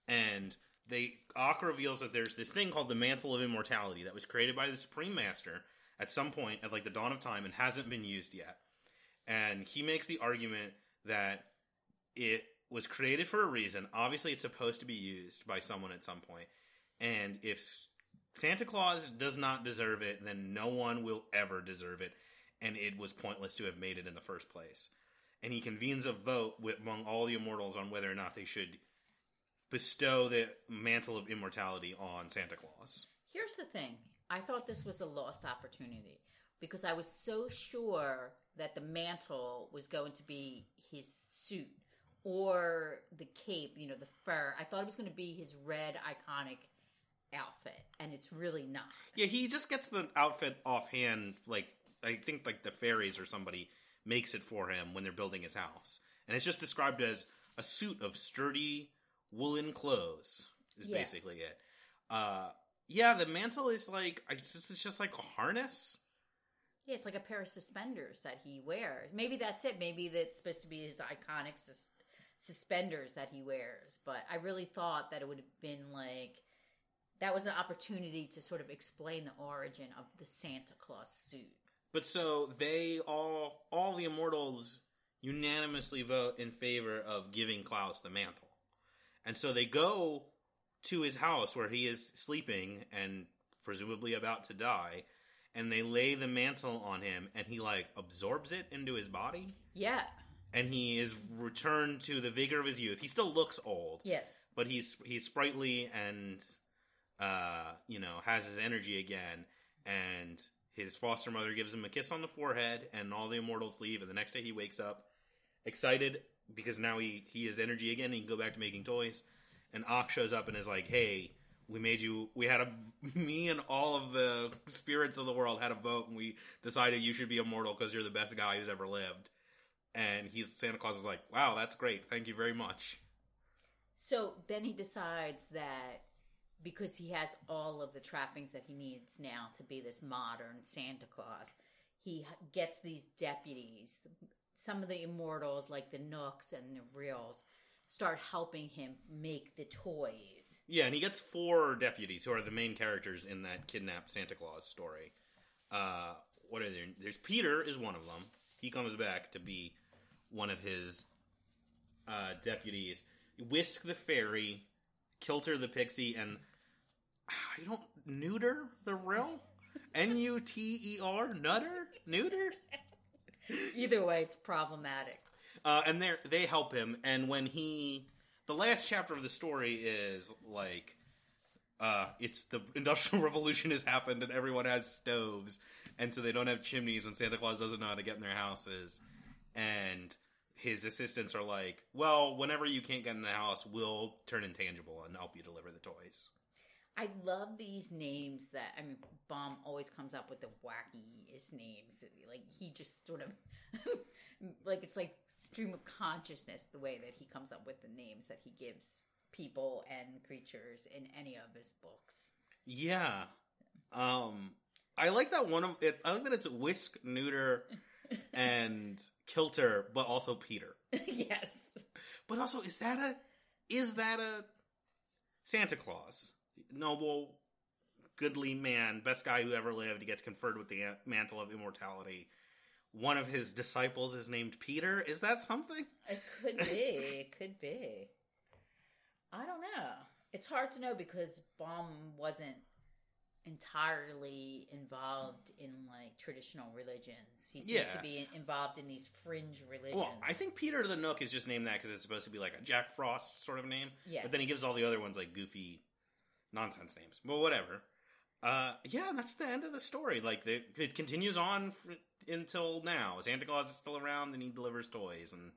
And they Ak reveals that there's this thing called the Mantle of Immortality that was created by the Supreme Master at some point at like the dawn of time and hasn't been used yet. And he makes the argument that it was created for a reason. Obviously, it's supposed to be used by someone at some point. And if Santa Claus does not deserve it, then no one will ever deserve it. And it was pointless to have made it in the first place. And he convenes a vote among all the immortals on whether or not they should bestow the mantle of immortality on Santa Claus. Here's the thing. I thought this was a lost opportunity because I was so sure that the mantle was going to be his suit or the cape, you know, the fur. I thought it was going to be his red iconic outfit, and it's really not. Yeah, he just gets the outfit offhand. Like I think, like the fairies or somebody makes it for him when they're building his house, and it's just described as a suit of sturdy woolen clothes. Is Yeah. basically it. Uh, yeah, the mantle is like I just, it's just like a harness. Yeah, it's like a pair of suspenders that he wears. Maybe that's it. Maybe that's supposed to be his iconic sus- suspenders that he wears. But I really thought that it would have been like that was an opportunity to sort of explain the origin of the Santa Claus suit. But so they all, all the immortals unanimously vote in favor of giving Claus the mantle. And so they go to his house where he is sleeping and presumably about to die, and they lay the mantle on him, and he like absorbs it into his body, Yeah. and he is returned to the vigor of his youth. He still looks old, Yes. but he's he's sprightly and uh, you know has his energy again and his foster mother gives him a kiss on the forehead and all the immortals leave and the next day he wakes up excited because now he he has energy again. And he can go back to making toys. And Ak shows up and is like, "Hey, we made you. We had a me and all of the spirits of the world had a vote, and we decided you should be immortal because you're the best guy who's ever lived." And he's Santa Claus is like, "Wow, that's great. Thank you very much." So then he decides that because he has all of the trappings that he needs now to be this modern Santa Claus, he gets these deputies. Some of the immortals, like the Knooks and the Ryls, start helping him make the toys. Yeah, and he gets four deputies who are the main characters in that kidnapped Santa Claus story. Uh, what are they? There's Peter is one of them. He comes back to be one of his uh, deputies. Wisk the fairy, Kilter the pixie, and I don't neuter the Ryl. N U T E R nutter neuter. Either way, it's problematic. Uh, and they they help him. And when he, the last chapter of the story is like, uh, it's the industrial revolution has happened and everyone has stoves, and so they don't have chimneys when Santa Claus doesn't know how to get in their houses, and his assistants are like, well, whenever you can't get in the house, we'll turn intangible and help you deliver the toys. I love these names that I mean, Baum always comes up with the wackiest names. Like he just sort of, like it's like stream of consciousness the way that he comes up with the names that he gives people and creatures in any of his books. Yeah, um, I like that one of it. I like that it's whisk, neuter, and kilter, but also Peter. yes, But also, is that a is that a Santa Claus? Noble, goodly man, best guy who ever lived. He gets conferred with the mantle of immortality. One of his disciples is named Peter. Is that something? it could be. It could be. I don't know. It's hard to know because Baum wasn't entirely involved in like traditional religions. He seemed Yeah. to be involved in these fringe religions. Well, I think Peter the Knook is just named that because it's supposed to be like a Jack Frost sort of name. Yes. But then he gives all the other ones like goofy nonsense names. But whatever. Uh, yeah, that's the end of the story. Like they, it continues on until now. Santa Claus is still around, and he delivers toys. And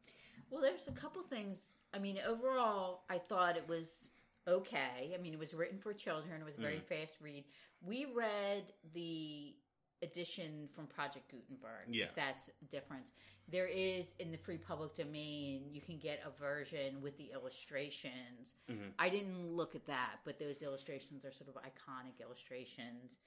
Well, there's a couple things. I mean, overall, I thought it was okay. I mean, it was written for children. It was a very Mm-hmm. fast read. We read the edition from Project Gutenberg. Yeah. if that's a difference. There is in the free public domain. You can get a version with the illustrations. Mm-hmm. I didn't look at that, but those illustrations are sort of iconic illustrations.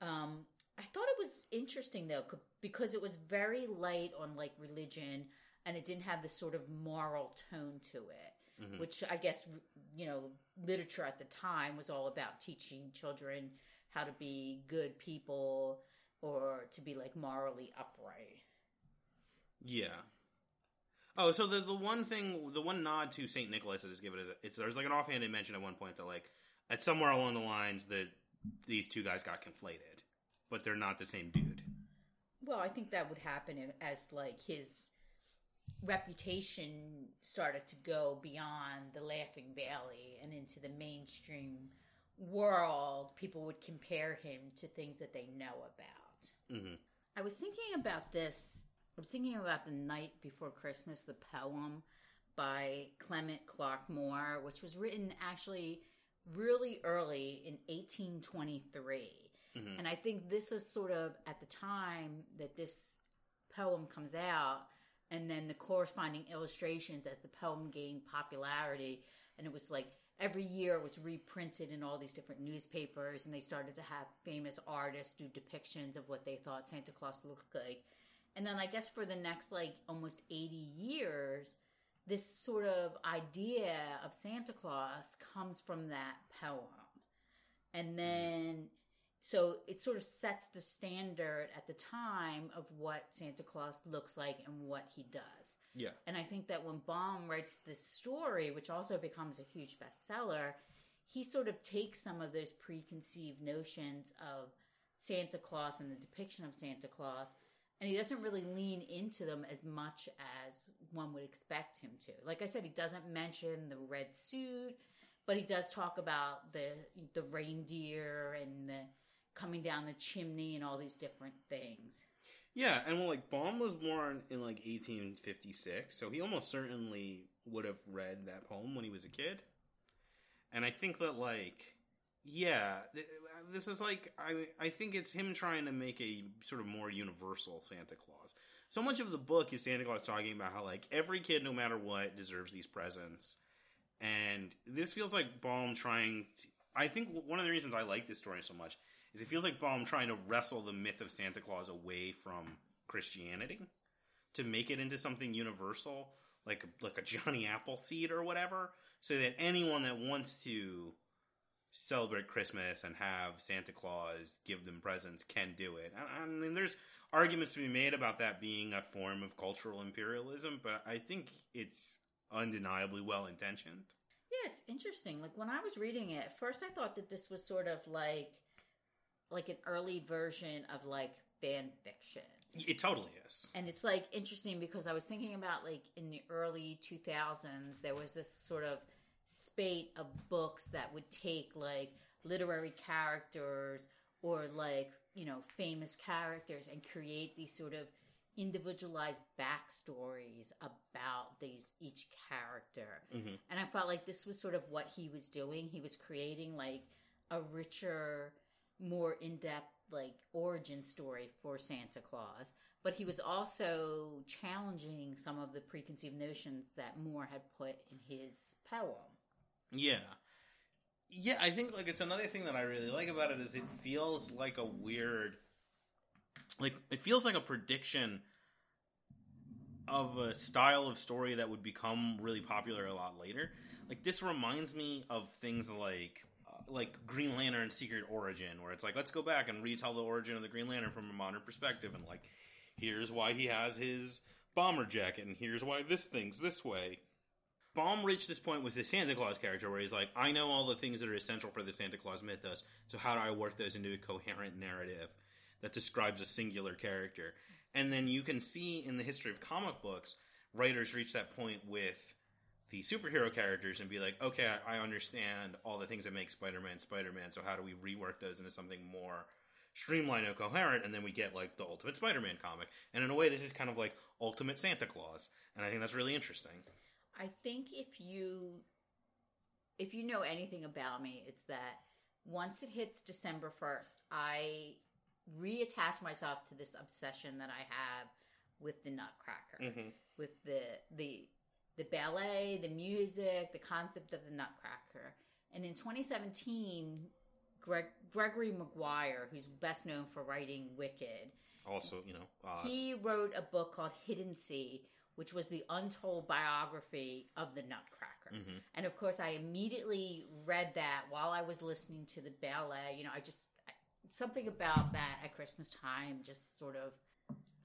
Um, I thought it was interesting though c- because it was very light on like religion and it didn't have this sort of moral tone to it, which I guess you know literature at the time was all about teaching children how to be good people or to be like morally upright. Yeah. Oh, so the the one thing, the one nod to Saint Nicholas that is given is it's there's like an offhanded mention at one point that like at somewhere along the lines that these two guys got conflated, but they're not the same dude. Well, I think that would happen as like his reputation started to go beyond the Laughing Valley and into the mainstream world. People would compare him to things that they know about. Mhm. I was thinking about this. I was thinking about the night before Christmas, the poem by Clement Clarke Moore, which was written actually really early in 1823. Mm-hmm. And I think this is sort of at the time that this poem comes out, and then the corresponding illustrations as the poem gained popularity. And it was like every year it was reprinted in all these different newspapers, and they started to have famous artists do depictions of what they thought Santa Claus looked like. And then I guess for the next like almost 80 years, this sort of idea of Santa Claus comes from that poem. And mm-hmm. then, so it sort of sets the standard at the time of what Santa Claus looks like and what he does. Yeah. And I think that when Baum writes this story, which also becomes a huge bestseller, he sort of takes some of those preconceived notions of Santa Claus and the depiction of Santa Claus, and he doesn't really lean into them as much as one would expect him to. Like I said, he doesn't mention the red suit, but he does talk about the the reindeer and the coming down the chimney and all these different things. Yeah, and well, like Baum was born in like 1856, so he almost certainly would have read that poem when he was a kid. And I think that like yeah, this is like I I think it's him trying to make a sort of more universal Santa Claus. So much of the book is Santa Claus talking about how like every kid, no matter what, deserves these presents, and this feels like Baum trying. To, I think one of the reasons I like this story so much is it feels like Baum trying to wrestle the myth of Santa Claus away from Christianity to make it into something universal, like like a Johnny Appleseed or whatever, so that anyone that wants to celebrate Christmas and have Santa Claus give them presents can do it. I, I mean, there's arguments to be made about that being a form of cultural imperialism, but I think it's undeniably well intentioned. Yeah, it's interesting. Like when I was reading it, at first I thought that this was sort of like like an early version of like fan fiction. It totally is. And it's like interesting because I was thinking about like in the early 2000s there was this sort of spate of books that would take like literary characters or like you know famous characters and create these sort of individualized backstories about these each character. Mm-hmm. and i felt like this was sort of what he was doing. He was creating like a richer more in-depth like origin story for santa claus. But he was also challenging some of the preconceived notions that moore had put in his poem Yeah. Yeah, I think like it's another thing that I really like about it is it feels like a weird like it feels like a prediction of a style of story that would become really popular a lot later. Like this reminds me of things like uh, like Green Lantern Secret Origin where it's like let's go back and retell the origin of the Green Lantern from a modern perspective and like here's why he has his bomber jacket and here's why this thing's this way. Baum reached this point with the Santa Claus character where he's like, I know all the things that are essential for the Santa Claus mythos, so how do I work those into a coherent narrative that describes a singular character? And then you can see in the history of comic books, writers reach that point with the superhero characters and be like, okay, I, understand all the things that make Spider Man Spider Man, so how do we rework those into something more streamlined and coherent? And then we get like the Ultimate Spider Man comic. And in a way, this is kind of like Ultimate Santa Claus. And I think that's really interesting. I think if you if you know anything about me, it's that once it hits December first, I reattach myself to this obsession that I have with the Nutcracker, with the the the ballet, the music, the concept of the Nutcracker. And in 2017, Greg, Gregory Maguire, who's best known for writing Wicked, Also, you know, uh, he wrote a book called Hiddensee, which was the untold biography of the Nutcracker. Mm-hmm. And of course, I immediately read that while I was listening to the ballet. You know, I just I- something about that at Christmas time just sort of.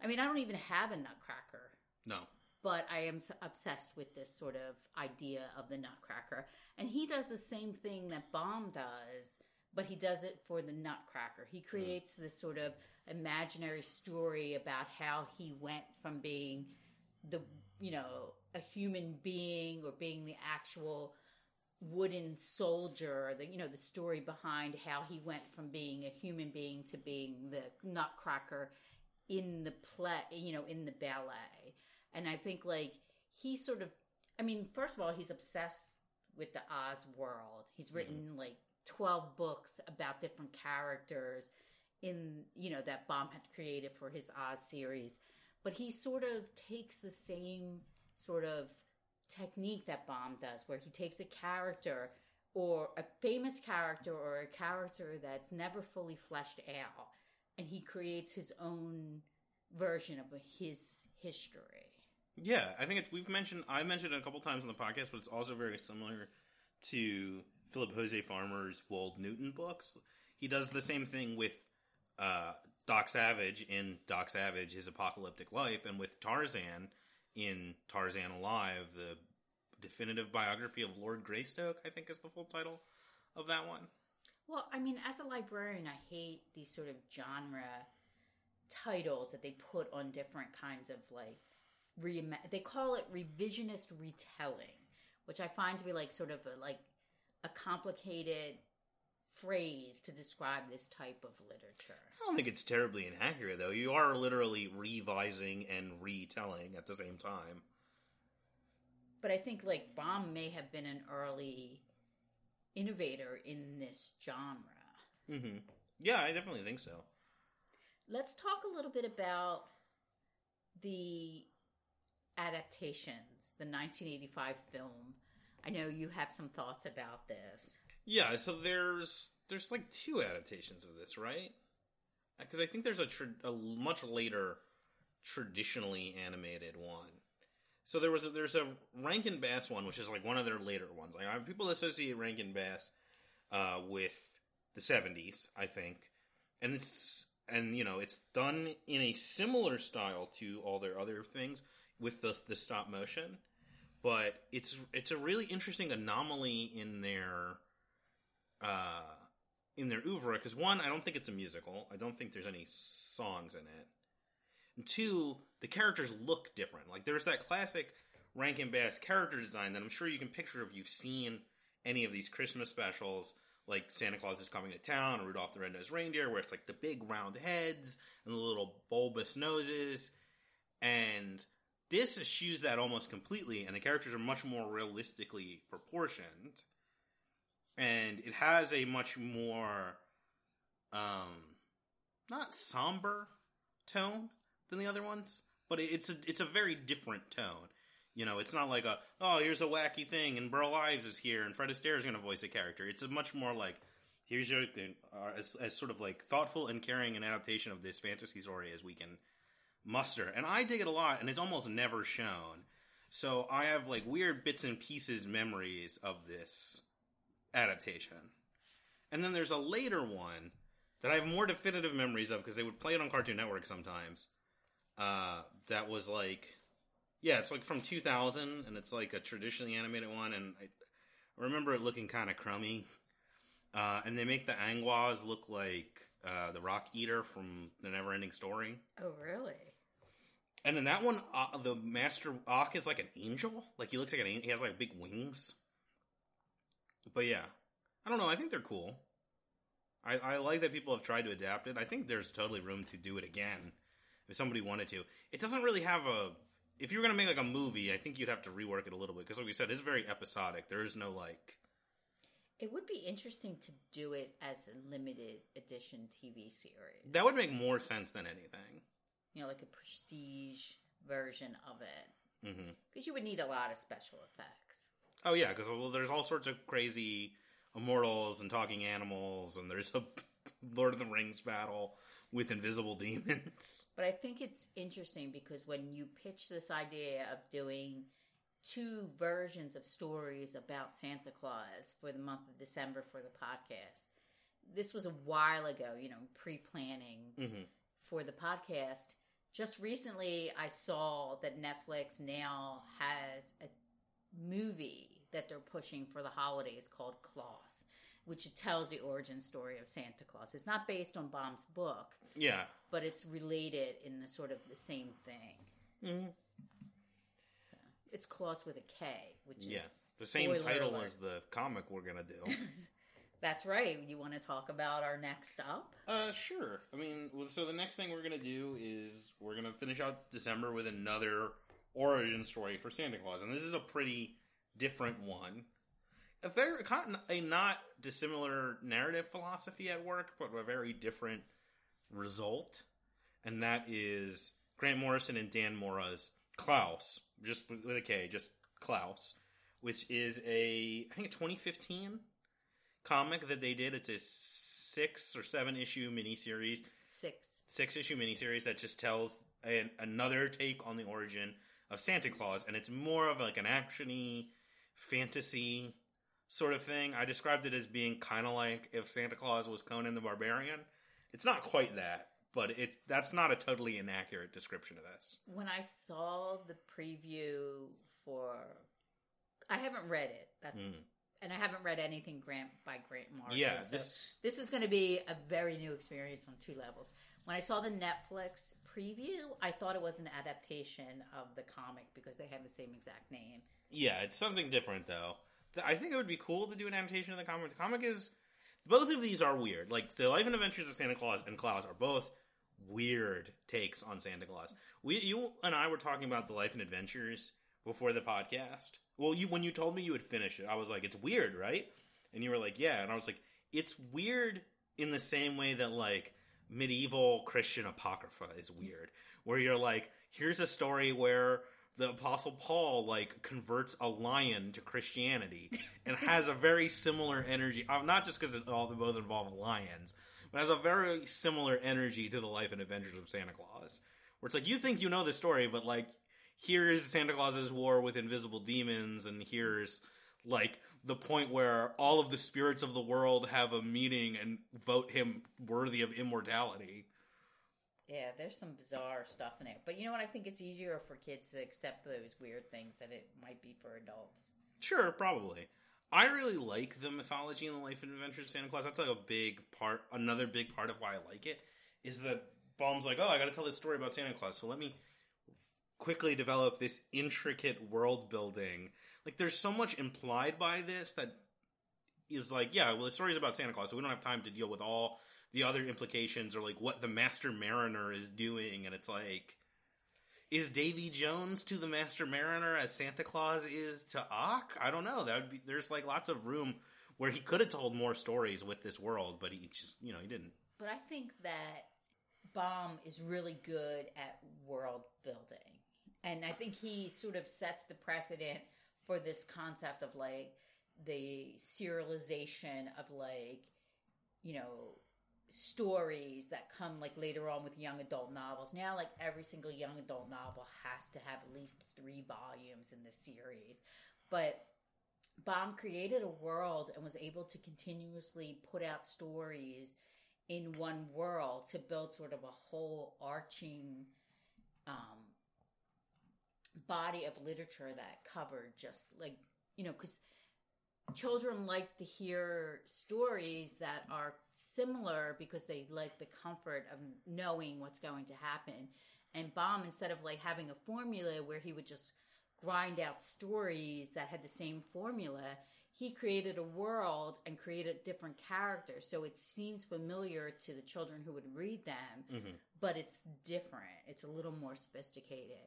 I mean, I don't even have a Nutcracker, no. but I am obsessed with this sort of idea of the Nutcracker. And he does the same thing that Baum does, but he does it for the Nutcracker. He mm. creates this sort of imaginary story about how he went from being the, you know, a human being or being the actual wooden soldier the you know the story behind how he went from being a human being to being the nutcracker in the play you know in the ballet. And i think like he sort of i mean first of all he's obsessed with the oz world. He's mm-hmm. written like 12 books about different characters in you know that Baum had created for his Oz series, but he sort of takes the same sort of technique that Baum does, where he takes a character or a famous character or a character that's never fully fleshed out, and he creates his own version of his history. Yeah, I think it's we've mentioned I mentioned it a couple times on the podcast, but it's also very similar to Philip Jose Farmer's Wold Newton books. He does the same thing with uh, Doc Savage in Doc Savage: His Apocalyptic Life, and with Tarzan in Tarzan Alive, the definitive biography of Lord Greystoke. I think is the full title of that one. Well, I mean, as a librarian, I hate these sort of genre titles that they put on different kinds of like reima- they call it revisionist retelling, which I find to be like sort of a, like a complicated phrase to describe this type of literature. I don't think it's terribly inaccurate, though. You are literally revising and retelling at the same time. But I think like Baum may have been an early innovator in this genre. hmm Yeah, I definitely think so. Let's talk a little bit about the adaptations, the 1985 film. I know you have some thoughts about this. Yeah, so there's there's like two adaptations of this, right? Because I think there's a, tra- a much later traditionally animated one. So there was a, there's a Rankin Bass one, which is like one of their later ones. Like people associate Rankin Bass uh, with the '70s, I think, and it's and you know it's done in a similar style to all their other things with the the stop motion, but it's it's a really interesting anomaly in their uh, in their oeuvre because one, I don't think it's a musical. I don't think there's any songs in it. And two, the characters look different. Like there's that classic Rankin Bass character design that I'm sure you can picture if you've seen any of these Christmas specials, like Santa Claus is coming to town or Rudolph the Red-Nosed Reindeer, where it's like the big round heads and the little bulbous noses. And this eschews that almost completely, and the characters are much more realistically proportioned and it has a much more um not somber tone than the other ones but it's a it's a very different tone. You know it's not like a oh here's a wacky thing and Burl Ives is here and Fred Astaire is going to voice a character. It's a much more like here's your uh, as, as sort of like thoughtful and caring an adaptation of this fantasy story as we can muster. And I dig it a lot and it's almost never shown. So I have like weird bits and pieces memories of this adaptation. And then there's a later one that I have more definitive memories of because they would play it on Cartoon Network sometimes. Uh, that was like, yeah, it's like from 2000, and it's like a traditionally animated one, and I, I remember it looking kind of crummy. Uh, and they make the Awgwas look like uh, the Rock Eater from the Neverending Story. Oh, really? And in that one, uh, the Master Ak is like an angel. Like he looks like an angel. He has like big wings. But yeah, I don't know. I think they're cool. I, I like that people have tried to adapt it. I think there's totally room to do it again if somebody wanted to. It doesn't really have a. If you were going to make like a movie, I think you'd have to rework it a little bit because, like we said, it's very episodic. There is no like. It would be interesting to do it as a limited edition TV series. That would make more sense than anything. You know, like a prestige version of it. Because hmm you would need a lot of special effects. Oh yeah, because well, there's all sorts of crazy immortals and talking animals, and there's a Lord of the Rings battle with invisible demons. But I think it's interesting because when you pitch this idea of doing two versions of stories about Santa Claus for the month of December for the podcast, this was a while ago, you know, pre planning hmm for the podcast. Just recently, I saw that Netflix now has a movie that they're pushing for the holidays called Claus, which tells the origin story of Santa Claus. It's not based on Baum's book, Yeah. but it's related in the sort of the same thing. Mhm. It's Claus with a K, which Yeah. is The same title alert. as the comic we're gonna do. That's right. You want to talk about our next up? uh, sure. I mean, so the next thing we're gonna do is we're gonna finish out December with another origin story for Santa Claus, and this is a pretty different one. A very a not dissimilar narrative philosophy at work, but a very different result, and that is Grant Morrison and Dan Mora's Klaus, just with a K, just Klaus, which is a I think a 2015 comic that they did. It's a six or seven issue miniseries, Six. six issue miniseries that just tells an, another take on the origin of Santa Claus, and it's more of like an actiony fantasy sort of thing. I described it as being kind of like if Santa Claus was Conan the Barbarian. It's not quite that, but it that's not a totally inaccurate description of this. When I saw the preview for, I haven't read it. That's Mm. and I haven't read anything Grant by Grant Morrison. Yeah, so this- this is going to be a very new experience on two levels. When I saw the Netflix preview, I thought it was an adaptation of the comic because they have the same exact name. Yeah, it's something different though. I think it would be cool to do an adaptation of the comic. The comic is both of these are weird. Like the Life and Adventures of Santa Claus and Klaus are both weird takes on Santa Claus. We, you and I were talking about the Life and Adventures before the podcast. Well, you when you told me you would finish it, I was like, "It's weird, right?" And you were like, "Yeah," and I was like, "It's weird in the same way that like medieval Christian apocrypha is weird, where you're like, here's a story where." The Apostle Paul like converts a lion to Christianity and has a very similar energy. uh, Not just because all they both involve lions, but has a very similar energy to the life and adventures of Santa Claus. Where it's like you think you know the story, but like here's Santa Claus's war with invisible demons, and here's like the point where all of the spirits of the world have a meeting and vote him worthy of immortality. Yeah, there's some bizarre stuff in there. But you know what? I think it's easier for kids to accept those weird things than it might be for adults. Sure, probably. I really like the mythology and the life and adventures of Santa Claus. That's like a big part, another big part of why I like it is that Baum's like, oh, I got to tell this story about Santa Claus, so let me quickly develop this intricate world building. Like, there's so much implied by this that is like, yeah, well, the story's about Santa Claus, so we don't have time to deal with all the other implications or like what the Master Mariner is doing, and it's like, is Davy Jones to the Master Mariner as Santa Claus is to Ak? I don't know. That would be there's like lots of room where he could have told more stories with this world, but he just you know he didn't. But I think that Baum is really good at world building. And I think he sort of sets the precedent for this concept of like the serialization of like, you know, stories that come like later on with young adult novels. Now, like every single young adult novel has to have at least three volumes in the series. But Baum created a world and was able to continuously put out stories in one world to build sort of a whole arching um, body of literature that covered just like you know because children like to hear stories that are similar because they like the comfort of knowing what's going to happen. And Baum instead of like having a formula where he would just grind out stories that had the same formula he created a world and created different characters. So it seems familiar to the children who would read them mm-hmm. but it's different. It's a little more sophisticated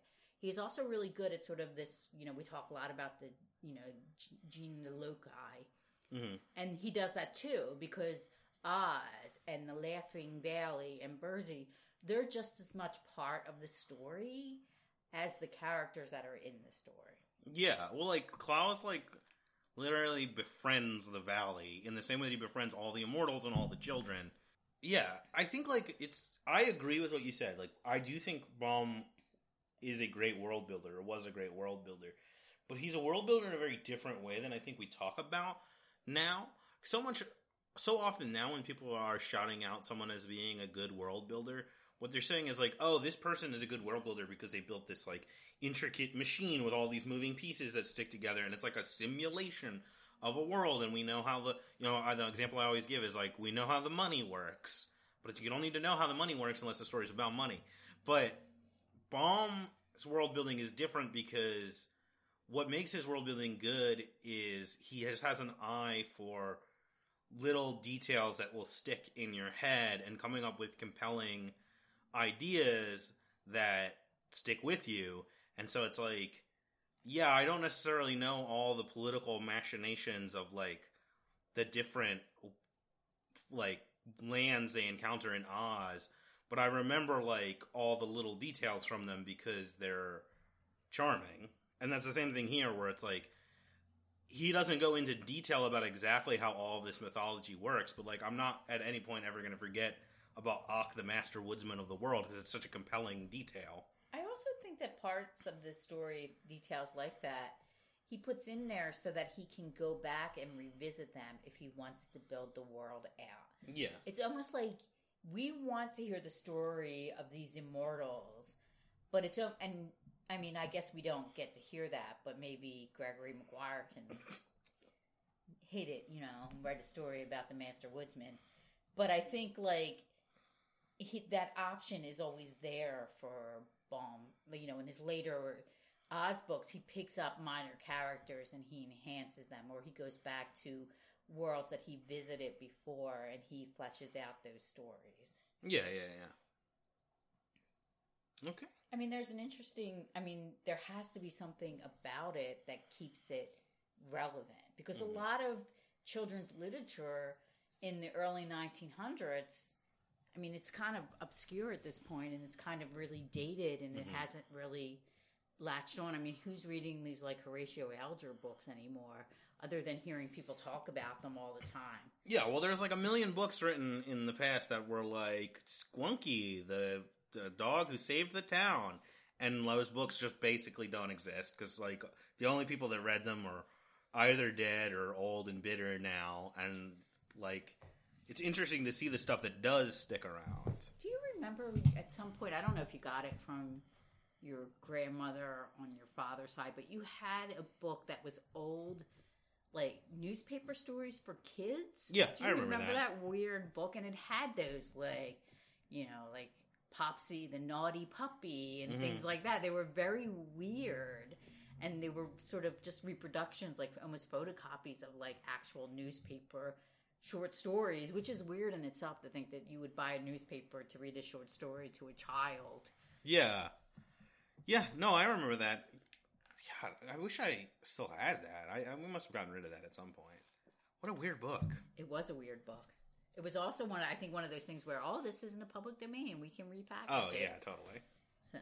he's also really good at sort of this you know we talk a lot about the you know gene the loci mm-hmm. and he does that too because oz and the laughing valley and Burzee they're just as much part of the story as the characters that are in the story Yeah, well, like Claus, like literally befriends the valley in the same way that he befriends all the immortals and all the children. Yeah, I think like it's. I agree with what you said. Like, I do think Baum is a great world builder, or was a great world builder, but he's a world builder in a very different way than I think we talk about now. So much, so often now when people are shouting out someone as being a good world builder, what they're saying is like, oh, this person is a good world builder because they built this like intricate machine with all these moving pieces that stick together, and it's like a simulation of a world. And we know how the you know the example I always give is like we know how the money works, but you don't need to know how the money works unless the story's about money. But Baum's world building is different because what makes his world building good is he has, has an eye for little details that will stick in your head and coming up with compelling ideas that stick with you. And so it's like, yeah, I don't necessarily know all the political machinations of like the different like lands they encounter in Oz, but I remember like all the little details from them because they're charming. And that's the same thing here where it's like he doesn't go into detail about exactly how all of this mythology works, but like I'm not at any point ever going to forget about Ak, the master woodsman of the world, because it's such a compelling detail. I also think that parts of the story, details like that, he puts in there so that he can go back and revisit them if he wants to build the world out. Yeah, It's almost like we want to hear the story of these immortals, but it's and I mean, I guess we don't get to hear that, but maybe Gregory Maguire can hit it, you know, write a story about the Master Woodsman. But I think like he, that option is always there for Baum. You know, in his later Oz books, he picks up minor characters and he enhances them, or he goes back to worlds that he visited before, and he fleshes out those stories. Yeah, yeah, yeah. Okay. I mean, there's an interesting. I mean, there has to be something about it that keeps it relevant because Mm-hmm. a lot of children's literature in the early 1900s. I mean, it's kind of obscure at this point, and it's kind of really dated, and Mm-hmm. it hasn't really latched on. I mean, who's reading these like Horatio Alger books anymore, other than hearing people talk about them all the time? Yeah, well, there's like a million books written in the past that were like Squunky, the, the dog who saved the town, and those books just basically don't exist because like the only people that read them are either dead or old and bitter now, and like it's interesting to see the stuff that does stick around. Do you remember at some point? I don't know if you got it from your grandmother on your father's side, but you had a book that was old, like newspaper stories for kids. Yeah, Do you I remember that. weird book? And it had those like, you know, like Popsy the naughty puppy and Mm-hmm. things like that. They were very weird. And they were sort of just reproductions, like almost photocopies of like actual newspaper short stories, which is weird in itself to think that you would buy a newspaper to read a short story to a child. Yeah, yeah, no, I remember that. God, I wish I still had that. I, I we must have gotten rid of that at some point. What a weird book. It was a weird book. It was also one, I think, one of those things where, oh, this isn't a public domain. We can repackage it. Oh it. yeah, totally. So,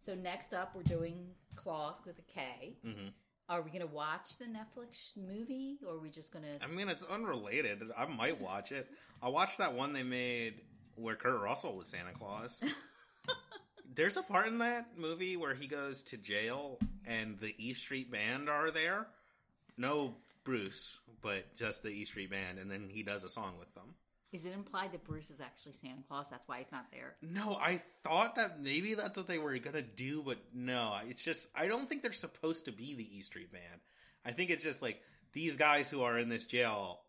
so next up, we're doing Claus with a K. Mm-hmm. Are we going to watch the Netflix movie, or are we just going to? I mean, it's unrelated. I might watch it. I watched that one they made where Kurt Russell was Santa Claus. There's a part in that movie where he goes to jail and the E Street Band are there. No Bruce, but just the E Street Band, and then he does a song with them. Is it implied that Bruce is actually Santa Claus? That's why he's not there. No, I thought that maybe that's what they were gonna do, but no, it's just I don't think they're supposed to be the E Street Band. I think it's just like these guys who are in this jail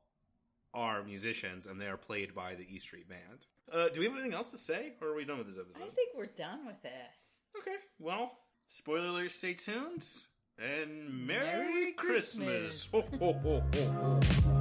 are musicians and they are played by the E Street Band. Uh, do we have anything else to say, or are we done with this episode? I think we're done with it. Okay, well, spoiler alert, stay tuned, and Merry, Merry Christmas. Christmas. Ho, ho, ho, ho, ho.